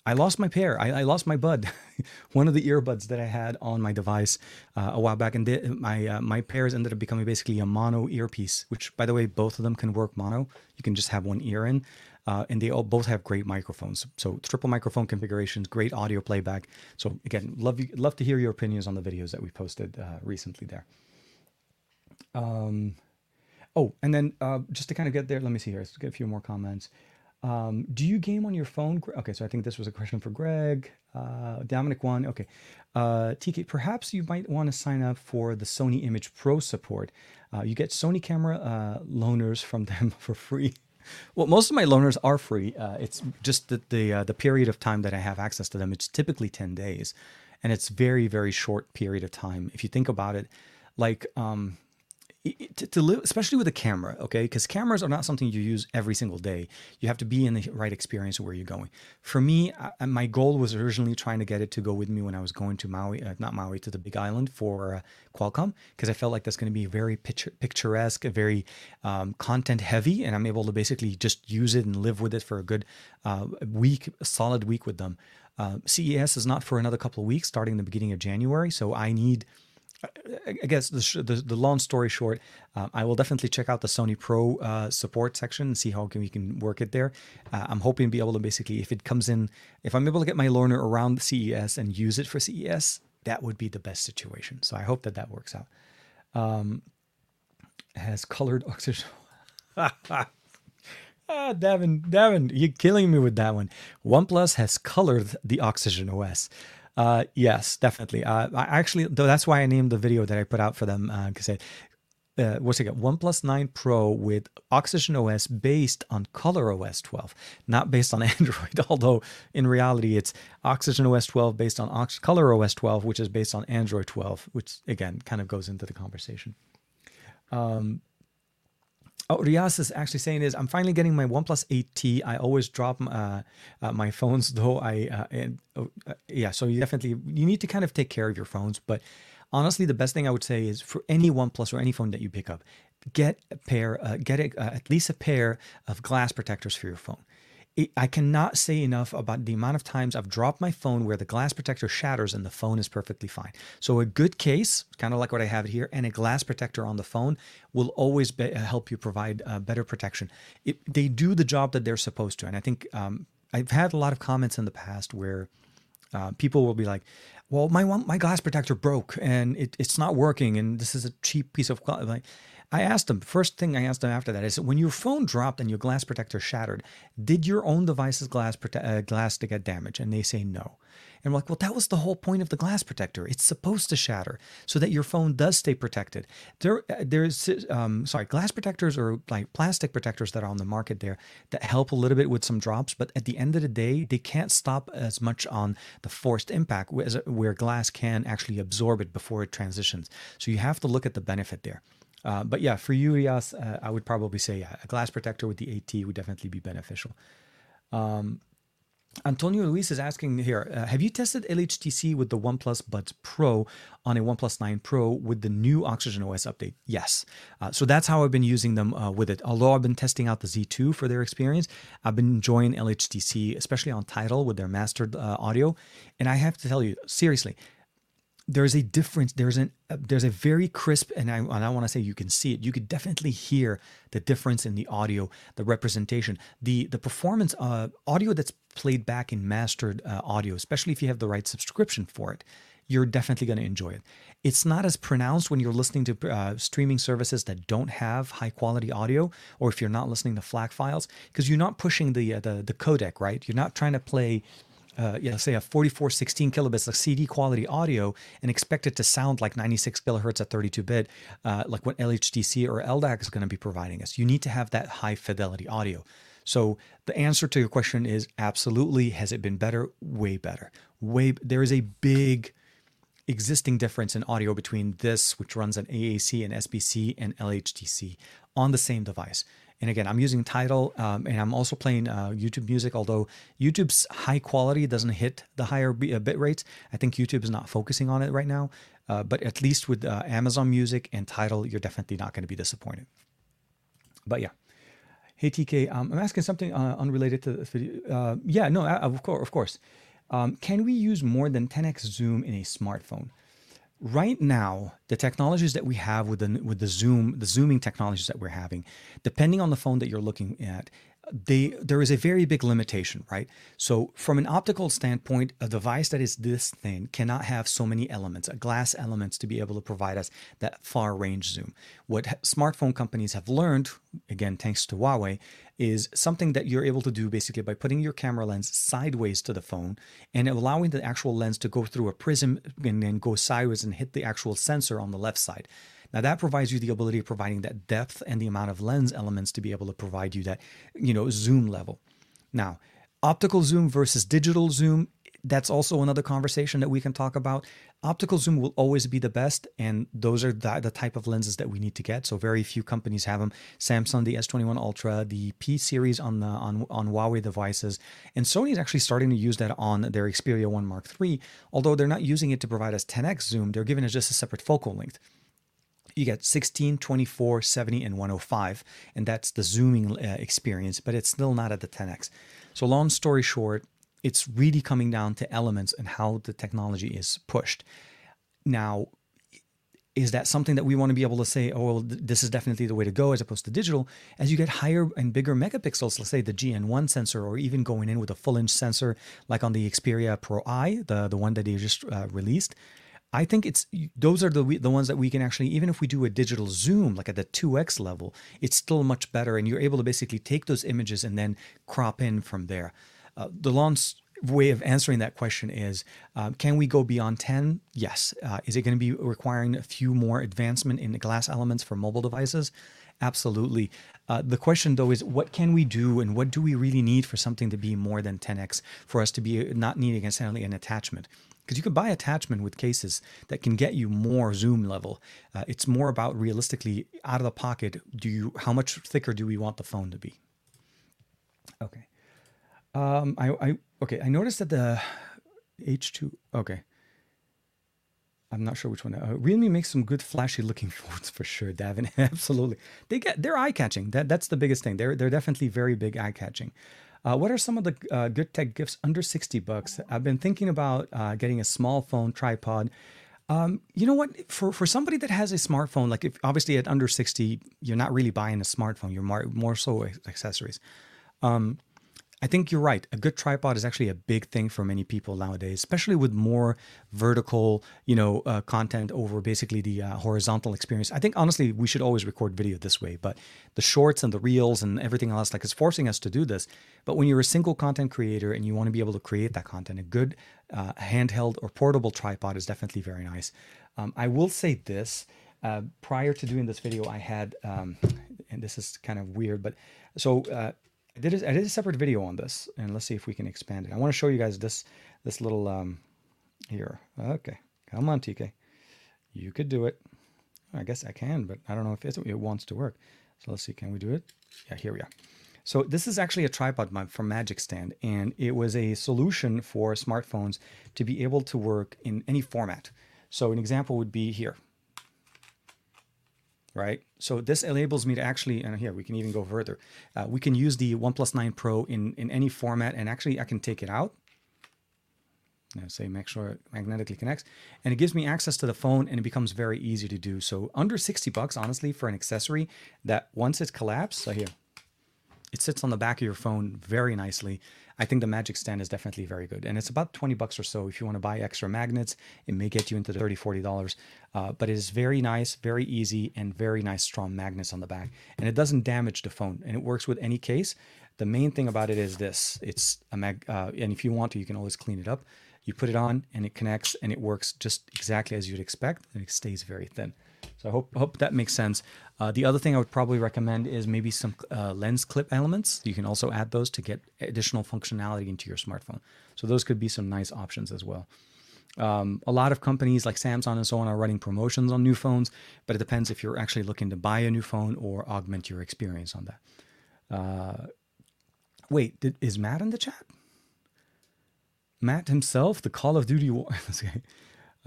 I lost my pair. I, I lost my bud, one of the earbuds that I had on my device uh, a while back, and my uh, my pairs ended up becoming basically a mono earpiece. Which, by the way, both of them can work mono. You can just have one ear in, uh, and they all both have great microphones. So triple microphone configurations, great audio playback. So again, love you, love to hear your opinions on the videos that we posted uh, recently there. Um, oh, and then uh, just to kind of get there, let me see here. Let's get a few more comments. Um, do you game on your phone? Okay, so I think this was a question for Greg. Uh, Dominic Juan. Okay. Uh, TK, perhaps you might want to sign up for the Sony Image Pro support. Uh, you get Sony camera uh, loaners from them for free. Well, most of my loaners are free. Uh, it's just that the uh, the period of time that I have access to them. It's typically ten days, and it's very very short period of time. If you think about it, like um, to, to live, especially with a camera, okay? Because cameras are not something you use every single day. You have to be in the right experience where you're going. For me, I, my goal was originally trying to get it to go with me when I was going to Maui, uh, not Maui, to the Big Island for uh, Qualcomm, because I felt like that's going to be very picture, picturesque, very um, content heavy, and I'm able to basically just use it and live with it for a good uh, week, a solid week with them. Uh, CES is not for another couple of weeks, starting the beginning of January, so I need I guess the, the, the, long story short, uh, I will definitely check out the Sony Pro uh, support section and see how can, we can work it there. Uh, I'm hoping to be able to basically, if it comes in, if I'm able to get my learner around the CES and use it for CES, that would be the best situation. So I hope that that works out. Um, has colored oxygen. ah, Davin, Davin, you're killing me with that one. OnePlus has colored the Oxygen OS. Uh, yes, definitely. Uh, I actually, though, that's why I named the video that I put out for them because uh, uh, what's it again? OnePlus 9 Pro with Oxygen OS based on Color OS 12, not based on Android. Although in reality, it's Oxygen OS 12 based on Ox- Color OS 12, which is based on Android 12, which again kind of goes into the conversation. Um, Oh, Rias is actually saying is I'm finally getting my OnePlus 8T. I always drop uh, uh, my phones though. I uh, and oh, uh, yeah, so you definitely you need to kind of take care of your phones. But honestly, the best thing I would say is for any OnePlus or any phone that you pick up, get a pair, uh, get a, uh, at least a pair of glass protectors for your phone. I cannot say enough about the amount of times I've dropped my phone where the glass protector shatters and the phone is perfectly fine. So, a good case, kind of like what I have here, and a glass protector on the phone will always be, uh, help you provide uh, better protection. It, they do the job that they're supposed to. And I think um, I've had a lot of comments in the past where uh, people will be like, well, my my glass protector broke and it, it's not working, and this is a cheap piece of like I asked them, first thing I asked them after that is when your phone dropped and your glass protector shattered, did your own device's glass, prote- uh, glass to get damaged? And they say no. And we're like, well, that was the whole point of the glass protector. It's supposed to shatter so that your phone does stay protected. There, uh, there's, um, sorry, glass protectors or like plastic protectors that are on the market there that help a little bit with some drops, but at the end of the day, they can't stop as much on the forced impact where glass can actually absorb it before it transitions. So you have to look at the benefit there. Uh, but yeah, for you, Rias, uh, I would probably say yeah, a glass protector with the 8T would definitely be beneficial. Um, Antonio Luis is asking here uh, Have you tested LHDC with the OnePlus Buds Pro on a OnePlus 9 Pro with the new Oxygen OS update? Yes. Uh, so that's how I've been using them uh, with it. Although I've been testing out the Z2 for their experience, I've been enjoying LHDC, especially on Tidal with their mastered uh, audio. And I have to tell you, seriously, there's a difference. There's an uh, there's a very crisp, and I and I want to say you can see it. You could definitely hear the difference in the audio, the representation, the the performance. Uh, audio that's played back in mastered uh, audio, especially if you have the right subscription for it, you're definitely going to enjoy it. It's not as pronounced when you're listening to uh, streaming services that don't have high quality audio, or if you're not listening to FLAC files, because you're not pushing the, uh, the the codec, right? You're not trying to play uh, yeah, say a 44 16 kilobits, like CD quality audio, and expect it to sound like 96 kilohertz at 32 bit, uh, like what LHDC or LDAC is going to be providing us. You need to have that high fidelity audio. So the answer to your question is absolutely. Has it been better? Way better. Way. There is a big existing difference in audio between this, which runs on AAC and SBC, and LHDC on the same device. And again, I'm using Tidal um, and I'm also playing uh, YouTube music, although YouTube's high quality doesn't hit the higher uh, bit rates. I think YouTube is not focusing on it right now. Uh, but at least with uh, Amazon Music and Tidal, you're definitely not going to be disappointed. But yeah. Hey TK, um, I'm asking something uh, unrelated to this video. Uh, yeah, no, of course, of course. Um, can we use more than 10x zoom in a smartphone? Right now the technologies that we have with the with the zoom the zooming technologies that we're having depending on the phone that you're looking at they there is a very big limitation, right? So from an optical standpoint, a device that is this thin cannot have so many elements, glass elements, to be able to provide us that far range zoom. What smartphone companies have learned, again thanks to Huawei, is something that you're able to do basically by putting your camera lens sideways to the phone and allowing the actual lens to go through a prism and then go sideways and hit the actual sensor on the left side. Now that provides you the ability of providing that depth and the amount of lens elements to be able to provide you that, you know, zoom level. Now, optical zoom versus digital zoom, that's also another conversation that we can talk about. Optical zoom will always be the best, and those are the, the, type of lenses that we need to get. So very few companies have them. Samsung, the S21 Ultra, the P series on the on on Huawei devices, and Sony is actually starting to use that on their Xperia 1 Mark III. Although they're not using it to provide us 10x zoom, they're giving us just a separate focal length you get 16, 24, 70, and 105. And that's the zooming uh, experience, but it's still not at the 10x. So, long story short, it's really coming down to elements and how the technology is pushed. Now, is that something that we want to be able to say, oh, well, this is definitely the way to go as opposed to digital? As you get higher and bigger megapixels, let's say the GN1 sensor, or even going in with a full inch sensor like on the Xperia Pro I, the, the one that they just uh, released, I think it's those are the the ones that we can actually even if we do a digital zoom like at the 2x level, it's still much better and you're able to basically take those images and then crop in from there. Uh, the long way of answering that question is um, can we go beyond 10 yes uh, is it going to be requiring a few more advancement in the glass elements for mobile devices absolutely uh, the question though is what can we do and what do we really need for something to be more than 10x for us to be not needing necessarily an attachment because you can buy attachment with cases that can get you more zoom level. Uh, it's more about realistically out of the pocket. Do you how much thicker do we want the phone to be? Okay. Um, I, I okay. I noticed that the H2. Okay. I'm not sure which one. Uh, Realme makes some good flashy looking phones for sure, Davin. Absolutely, they get they're eye catching. That that's the biggest thing. They're they're definitely very big eye catching. Uh, what are some of the uh, good tech gifts under 60 bucks? I've been thinking about uh, getting a small phone tripod. Um, you know what? For for somebody that has a smartphone, like if obviously at under 60, you're not really buying a smartphone. You're more, more so accessories. Um, I think you're right. A good tripod is actually a big thing for many people nowadays, especially with more vertical, you know, uh, content over basically the uh, horizontal experience. I think honestly, we should always record video this way, but the shorts and the reels and everything else, like, it's forcing us to do this. But when you're a single content creator and you want to be able to create that content, a good uh, handheld or portable tripod is definitely very nice. Um, I will say this. Uh, prior to doing this video, I had, um, and this is kind of weird, but so uh, I did a, I did a separate video on this, and let's see if we can expand it. I want to show you guys this this little um here. Okay, come on, TK, you could do it. I guess I can, but I don't know if it wants to work. So let's see, can we do it? Yeah, here we are. So this is actually a tripod from Magic Stand, and it was a solution for smartphones to be able to work in any format. So an example would be here right? So this enables me to actually, and here we can even go further. Uh, we can use the OnePlus 9 Pro in, in any format, and actually I can take it out. Now say make sure it magnetically connects, and it gives me access to the phone, and it becomes very easy to do. So under 60 bucks, honestly, for an accessory that once it's collapsed, so here, it's sits on the back of your phone very nicely. I think the Magic Stand is definitely very good. And it's about 20 bucks or so. If you want to buy extra magnets, it may get you into the 30 $40. Uh, but it is very nice, very easy, and very nice strong magnets on the back. And it doesn't damage the phone. And it works with any case. The main thing about it is this it's a mag, uh, and if you want to, you can always clean it up. You put it on and it connects and it works just exactly as you'd expect and it stays very thin. I hope, hope that makes sense. Uh, the other thing I would probably recommend is maybe some uh, lens clip elements. You can also add those to get additional functionality into your smartphone. So those could be some nice options as well. Um, a lot of companies like Samsung and so on are running promotions on new phones, but it depends if you're actually looking to buy a new phone or augment your experience on that. Uh, wait, did, is Matt in the chat? Matt himself, the Call of Duty war.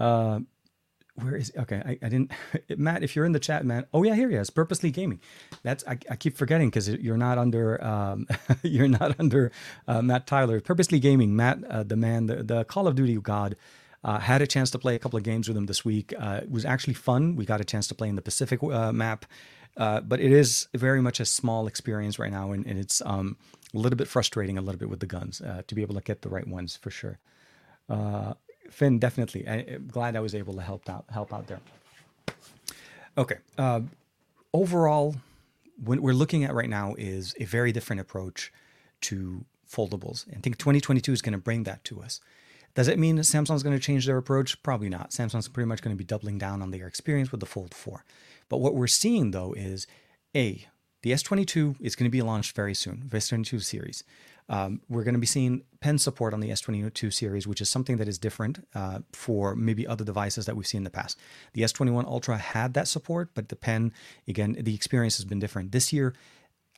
where is okay I, I didn't matt if you're in the chat man oh yeah here he is purposely gaming. That's i, I keep forgetting because you're not under um, you're not under uh, matt tyler. Purposely gaming matt uh, the man the, the call of duty god uh, had a chance to play a couple of games with him this week. Uh, it was actually fun. We got a chance to play in the pacific uh, map uh, but it is very much a small experience right now and, and it's um, a little bit frustrating a little bit with the guns to be able to get the right ones for sure Finn, definitely. I, am glad I was able to help out help out there. Okay. Uh, overall, what we're looking at right now is a very different approach to foldables. I think 2022 is going to bring that to us. Does it mean that Samsung's going to change their approach? Probably not. Samsung's pretty much going to be doubling down on their experience with the Fold 4. But what we're seeing though is A, the S22 is going to be launched very soon, the S22 series. Um, we're going to be seeing pen support on the S22 series, which is something that is different uh, for maybe other devices that we've seen in the past. The S21 Ultra had that support, but the pen, again, the experience has been different. This year,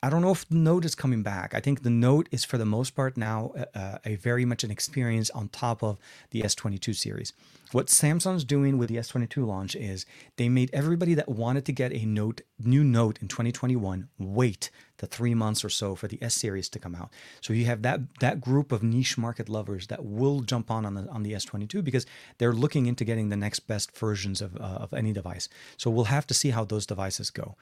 I don't know if the Note is coming back. I think the Note is for the most part now uh, uh a very much an experience on top of the S22 series. What Samsung's doing with the S22 launch is they made everybody that wanted to get a Note new Note in 2021 wait the 3 months or so for the S series to come out. So you have that that group of niche market lovers that will jump on on the on the S22 because they're looking into getting the next best versions of uh, of any device. So we'll have to see how those devices go.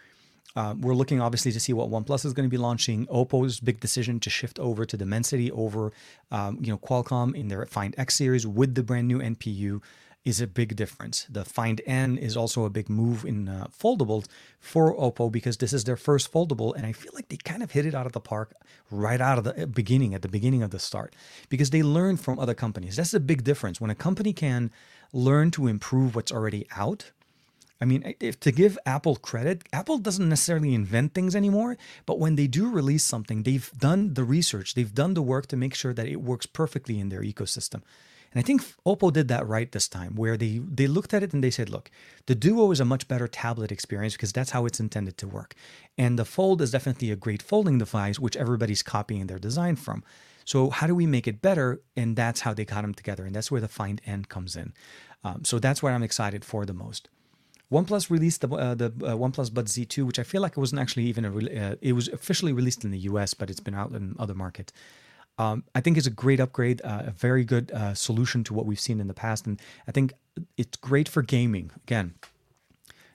Uh, we're looking obviously to see what OnePlus is going to be launching. Oppo's big decision to shift over to Dimensity over, um, you know, Qualcomm in their Find X series with the brand new NPU is a big difference. The Find N is also a big move in uh, foldables for Oppo because this is their first foldable, and I feel like they kind of hit it out of the park right out of the uh, beginning, at the beginning of the start, because they learn from other companies. That's a big difference when a company can learn to improve what's already out I mean, if to give Apple credit, Apple doesn't necessarily invent things anymore, but when they do release something, they've done the research, they've done the work to make sure that it works perfectly in their ecosystem. And I think Oppo did that right this time, where they they looked at it and they said, look, the Duo is a much better tablet experience because that's how it's intended to work. And the Fold is definitely a great folding device, which everybody's copying their design from. So how do we make it better? And that's how they got them together. And that's where the Find N comes in. Um, so that's what I'm excited for the most. OnePlus released the uh, the uh, OnePlus Buds Z2, which I feel like it wasn't actually even a re- uh, it was officially released in the US, but it's been out in other markets. Um, I think it's a great upgrade, uh, a very good uh, solution to what we've seen in the past, and I think it's great for gaming. Again,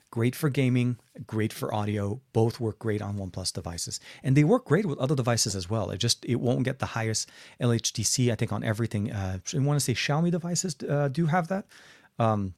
great for gaming, great for audio. Both work great on OnePlus devices, and they work great with other devices as well. It just it won't get the highest LHDC, I think, on everything. Uh, I want to say Xiaomi devices uh, do have that. Um,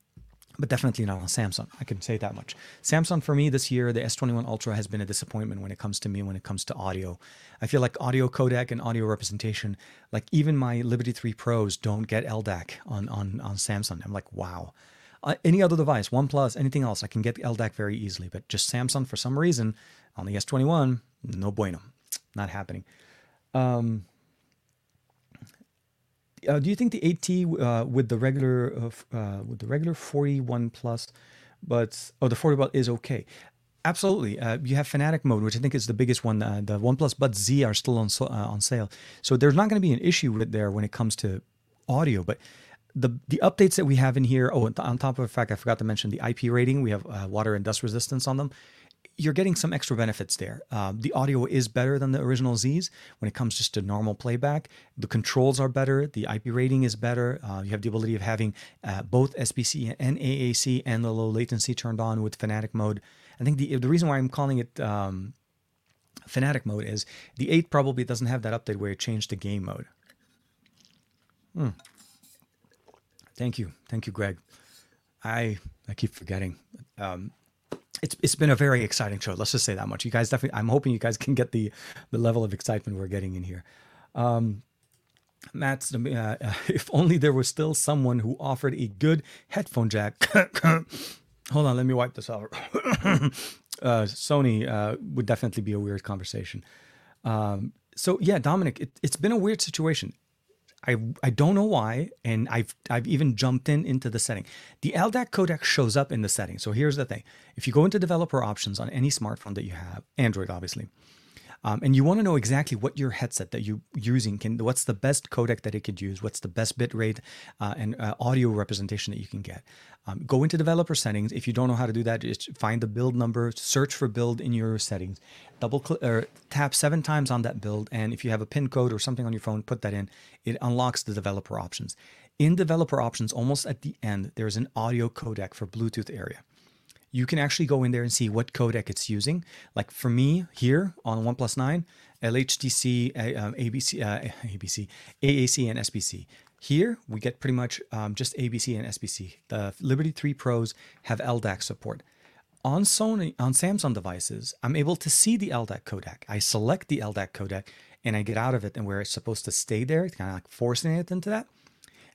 but definitely not on Samsung. I can say that much. Samsung for me this year, the S21 Ultra has been a disappointment when it comes to me when it comes to audio. I feel like audio codec and audio representation, like even my Liberty 3 Pros don't get LDAC on on on Samsung. I'm like, wow. Uh, any other device, OnePlus, anything else, I can get LDAC very easily. But just Samsung for some reason on the S21, no bueno, not happening. Um, uh, do you think the 8T uh, with the regular uh, uh with the regular 41 plus, but oh the 40 belt is okay? Absolutely. Uh, you have Fnatic mode, which I think is the biggest one. Uh, the OnePlus Buds Z are still on on sale, so there's not going to be an issue with there when it comes to audio. But the the updates that we have in here. Oh, on top of the fact, I forgot to mention the IP rating. We have water and dust resistance on them you're getting some extra benefits there. Um, the audio is better than the original Z's when it comes just to normal playback. The controls are better. The IP rating is better. Uh, you have the ability of having uh, both SBC and AAC and the low latency turned on with Fnatic mode. I think the the reason why I'm calling it um, Fnatic mode is the 8 probably doesn't have that update where it changed to game mode. Hmm. Thank you. Thank you, Greg. I I keep forgetting. Um, it's it's been a very exciting show. Let's just say that much. You guys definitely. I'm hoping you guys can get the the level of excitement we're getting in here. Um, Matt's uh, if only there was still someone who offered a good headphone jack. Hold on, let me wipe this off. uh, Sony uh, would definitely be a weird conversation. Um, so yeah, Dominic, it, it's been a weird situation. I I don't know why, and I've I've even jumped in into the setting. The LDAC codec shows up in the setting. So here's the thing: if you go into developer options on any smartphone that you have, Android obviously, um, and you want to know exactly what your headset that you're using can, what's the best codec that it could use, what's the best bit rate uh, and uh, audio representation that you can get. Um, go into developer settings. If you don't know how to do that, just find the build number, search for build in your settings, double click or tap seven times on that build, and if you have a pin code or something on your phone, put that in. It unlocks the developer options. In developer options, almost at the end, there's an audio codec for Bluetooth area you can actually go in there and see what codec it's using. Like for me here on OnePlus 9, LHDC, uh, ABC, uh, ABC, AAC, and SBC. Here we get pretty much um, just ABC and SBC. The Liberty 3 Pros have LDAC support. On Sony, on Samsung devices, I'm able to see the LDAC codec. I select the LDAC codec and I get out of it and where it's supposed to stay there, it's kind of like forcing it into that.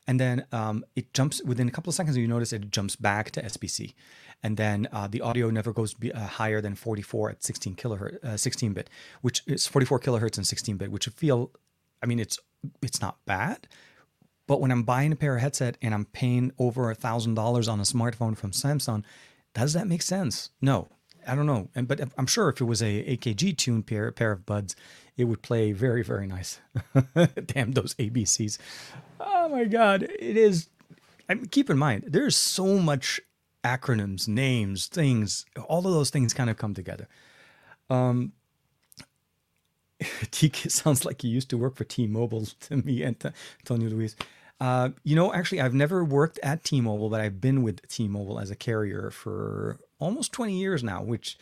And then um, it jumps within a couple of seconds. You notice it jumps back to SBC and then uh, the audio never goes be, uh, higher than 44 at 16 kilohertz, uh, 16 bit, which is 44 kilohertz and 16 bit, which feel, I mean, it's it's not bad, but when I'm buying a pair of headset and I'm paying over a thousand dollars on a smartphone from Samsung, does that make sense? No, I don't know. And but I'm sure if it was a AKG tuned pair pair of buds, it would play very very nice. Damn those ABCs! Oh my god, it is. I mean, keep in mind, there's so much acronyms, names, things, all of those things kind of come together. Um, TK sounds like he used to work for T-Mobile to me and to Tony Luis. Uh, you know, actually, I've never worked at T-Mobile, but I've been with T-Mobile as a carrier for almost 20 years now, which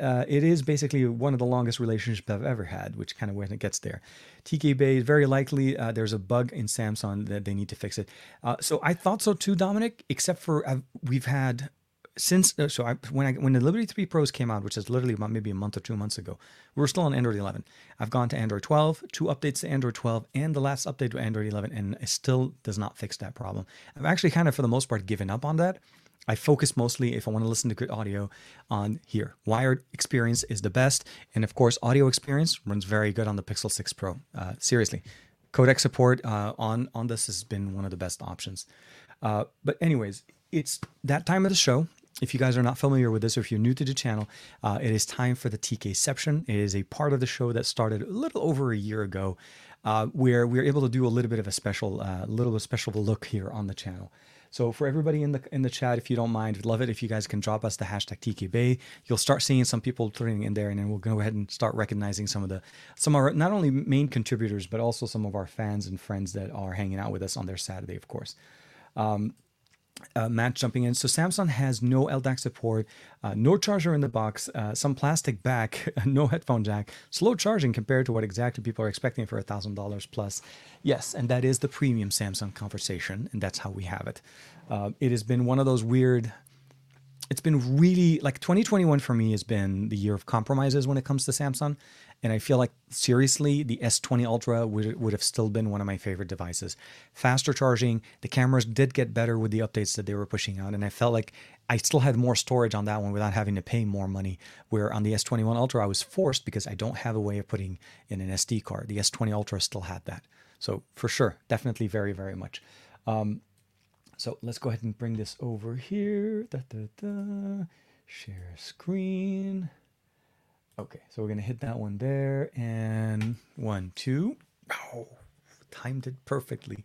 uh, it is basically one of the longest relationships I've ever had, which kind of when it gets there. TK Bay, very likely uh, there's a bug in Samsung that they need to fix it. Uh, so I thought so too, Dominic. Except for I've, we've had since uh, so I, when I when the Liberty 3 Pros came out, which is literally about maybe a month or two months ago, we were still on Android 11. I've gone to Android 12, two updates to Android 12, and the last update to Android 11, and it still does not fix that problem. I've actually kind of for the most part given up on that. I focus mostly, if I want to listen to good audio, on here. Wired experience is the best. And of course, audio experience runs very good on the Pixel 6 Pro. Uh, seriously, codec support uh, on, on this has been one of the best options. Uh, but, anyways, it's that time of the show. If you guys are not familiar with this, or if you're new to the channel, uh, it is time for the TKception. It is a part of the show that started a little over a year ago, uh, where we're able to do a little bit of a special, uh, little special look here on the channel. So for everybody in the in the chat, if you don't mind, would love it if you guys can drop us the hashtag TKBay. You'll start seeing some people turning in there, and then we'll go ahead and start recognizing some of the some of our not only main contributors but also some of our fans and friends that are hanging out with us on their Saturday, of course. Um, uh, jumping in. So Samsung has no LDAC support, uh, no charger in the box, uh, some plastic back, no headphone jack, slow charging compared to what exactly people are expecting for a thousand dollars plus. Yes, and that is the premium Samsung conversation, and that's how we have it. Uh, it has been one of those weird it's been really like 2021 for me has been the year of compromises when it comes to Samsung. And I feel like seriously, the S20 Ultra would, would have still been one of my favorite devices. Faster charging, the cameras did get better with the updates that they were pushing out. And I felt like I still had more storage on that one without having to pay more money. Where on the S21 Ultra, I was forced because I don't have a way of putting in an SD card. The S20 Ultra still had that. So for sure, definitely very, very much. Um, so let's go ahead and bring this over here. Da, da, da. Share screen. Okay, so we're to hit that one there. And one, two. Oh, timed it perfectly.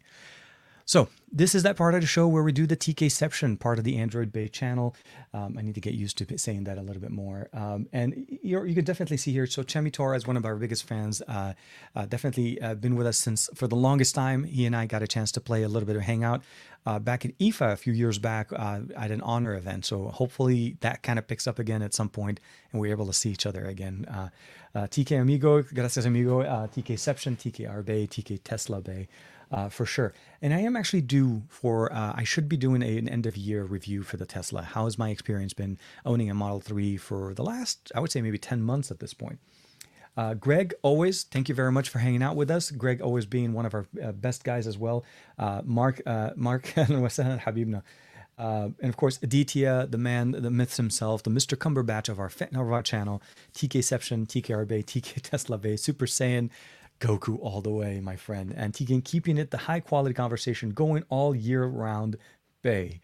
So this is that part of the show where we do the TKception part of the Android Bay channel. Um, I need to get used to saying that a little bit more. Um, and you can definitely see here. So Chemi Tora is one of our biggest fans. Uh, uh, definitely uh, been with us since for the longest time. He and I got a chance to play a little bit of Hangout uh, back at IFA a few years back uh, at an honor event. So hopefully that kind of picks up again at some point and we're able to see each other again. Uh, TK Amigo, gracias amigo, TKception, TK Arbe, TK Tesla Bay. Uh, for sure. And I am actually due for, uh, I should be doing a, an end of year review for the Tesla. How has my experience been owning a Model 3 for the last, I would say maybe 10 months at this point? Uh, Greg, always, thank you very much for hanging out with us. Greg, always being one of our uh, best guys as well. Uh, Mark, uh, Mark, Habibna. Uh, and of course, Aditya, the man, the myths himself, the Mr. Cumberbatch of our Fetnarva channel, TKception, TK Arbe, TK Tesla Bay, Super Saiyan, Goku all the way, my friend. And Tegan keeping it the high quality conversation going all year round, Bay.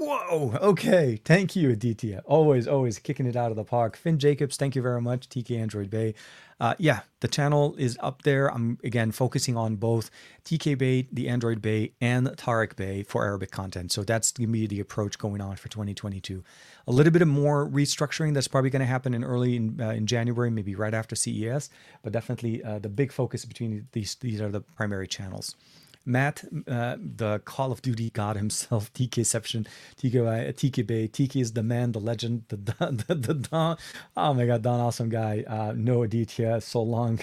Whoa. Okay. Thank you, Aditya. Always, always kicking it out of the park. Finn Jacobs, thank you very much. TK Android Bay. Uh, yeah, the channel is up there. I'm again focusing on both TK Bay, the Android Bay, and Tarek Bay for Arabic content. So that's going to be the approach going on for 2022. A little bit of more restructuring that's probably going to happen in early in, uh, in January, maybe right after CES, but definitely uh, the big focus between these these are the primary channels. Matt, uh, the Call of Duty god himself, TKception, TK, TK Bay, TK is the man, the legend, the Don, the, the Don. Oh my God, Don, awesome guy. Uh, no Aditya, so long.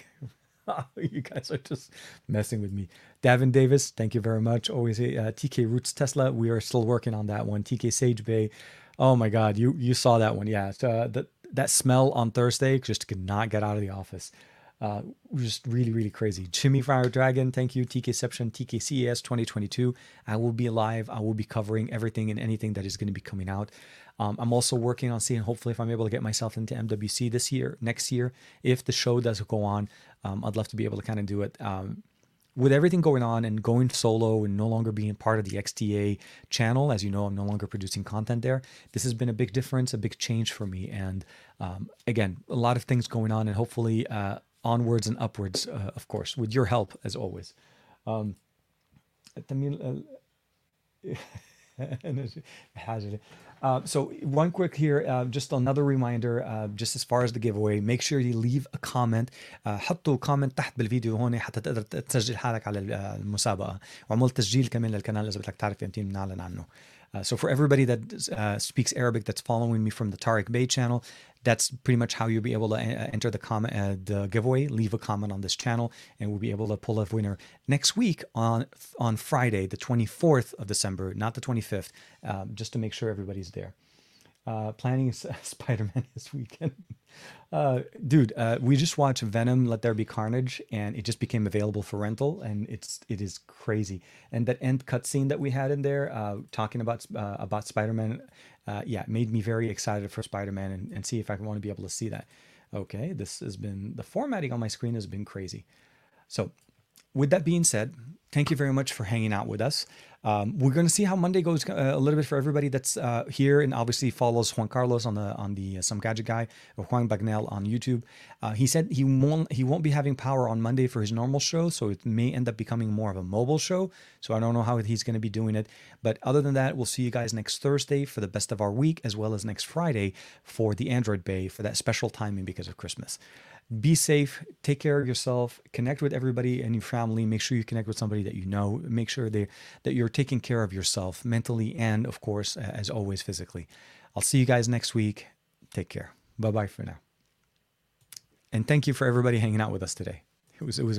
you guys are just messing with me. Davin Davis, thank you very much. Always uh, TK Roots Tesla. We are still working on that one. TK Sage Bay. Oh my God, you you saw that one, yeah. Uh, that that smell on Thursday just could not get out of the office. Uh, just really, really crazy. Jimmy Fire Dragon, thank you. TKception, TKCES 2022. I will be live. I will be covering everything and anything that is going to be coming out. Um, I'm also working on seeing hopefully if I'm able to get myself into MWC this year, next year. If the show does go on, um, I'd love to be able to kind of do it. Um, with everything going on and going solo and no longer being part of the XDA channel, as you know, I'm no longer producing content there. This has been a big difference, a big change for me. And um, again, a lot of things going on, and hopefully, uh, onwards and upwards, uh, of course, with your help as always. Um, uh, so one quick here, uh, just another reminder, uh, just as far as the giveaway, make sure you leave a comment حطوا كومنت تحت بالفيديو هون حتى تقدر تسجل حالك على المسابقة وعمل تسجيل كمان للقناة إذا بدك تعرف يمتى بنعلن عنه. uh, so for everybody that uh, speaks Arabic that's following me from the Tariq Bay channel, that's pretty much how you'll be able to uh, enter the comment uh, the giveaway. Leave a comment on this channel, and we'll be able to pull a winner next week on on Friday, the 24th of December, not the 25th, um, just to make sure everybody's there. Uh, planning Spider Man this weekend. Uh, dude, uh, we just watched Venom: Let There Be Carnage, and it just became available for rental, and it's it is crazy. And that end cutscene that we had in there, uh, talking about uh, about Spider Man, uh, yeah, made me very excited for Spider Man, and, and see if I want to be able to see that. Okay, this has been the formatting on my screen has been crazy. So, with that being said, thank you very much for hanging out with us. Um, we're going to see how Monday goes uh, a little bit for everybody that's uh, here and obviously follows Juan Carlos on the on the uh, Some Gadget Guy or Juan Bagnell on YouTube. Uh, he said he won't he won't be having power on Monday for his normal show, so it may end up becoming more of a mobile show. So I don't know how he's going to be doing it, but other than that, we'll see you guys next Thursday for the best of our week, as well as next Friday for the Android Bay for that special timing because of Christmas be safe take care of yourself connect with everybody and your family make sure you connect with somebody that you know make sure they, that you're taking care of yourself mentally and of course as always physically. I'll see you guys next week. Take care. Bye bye for now. And thank you for everybody hanging out with us today. It was it was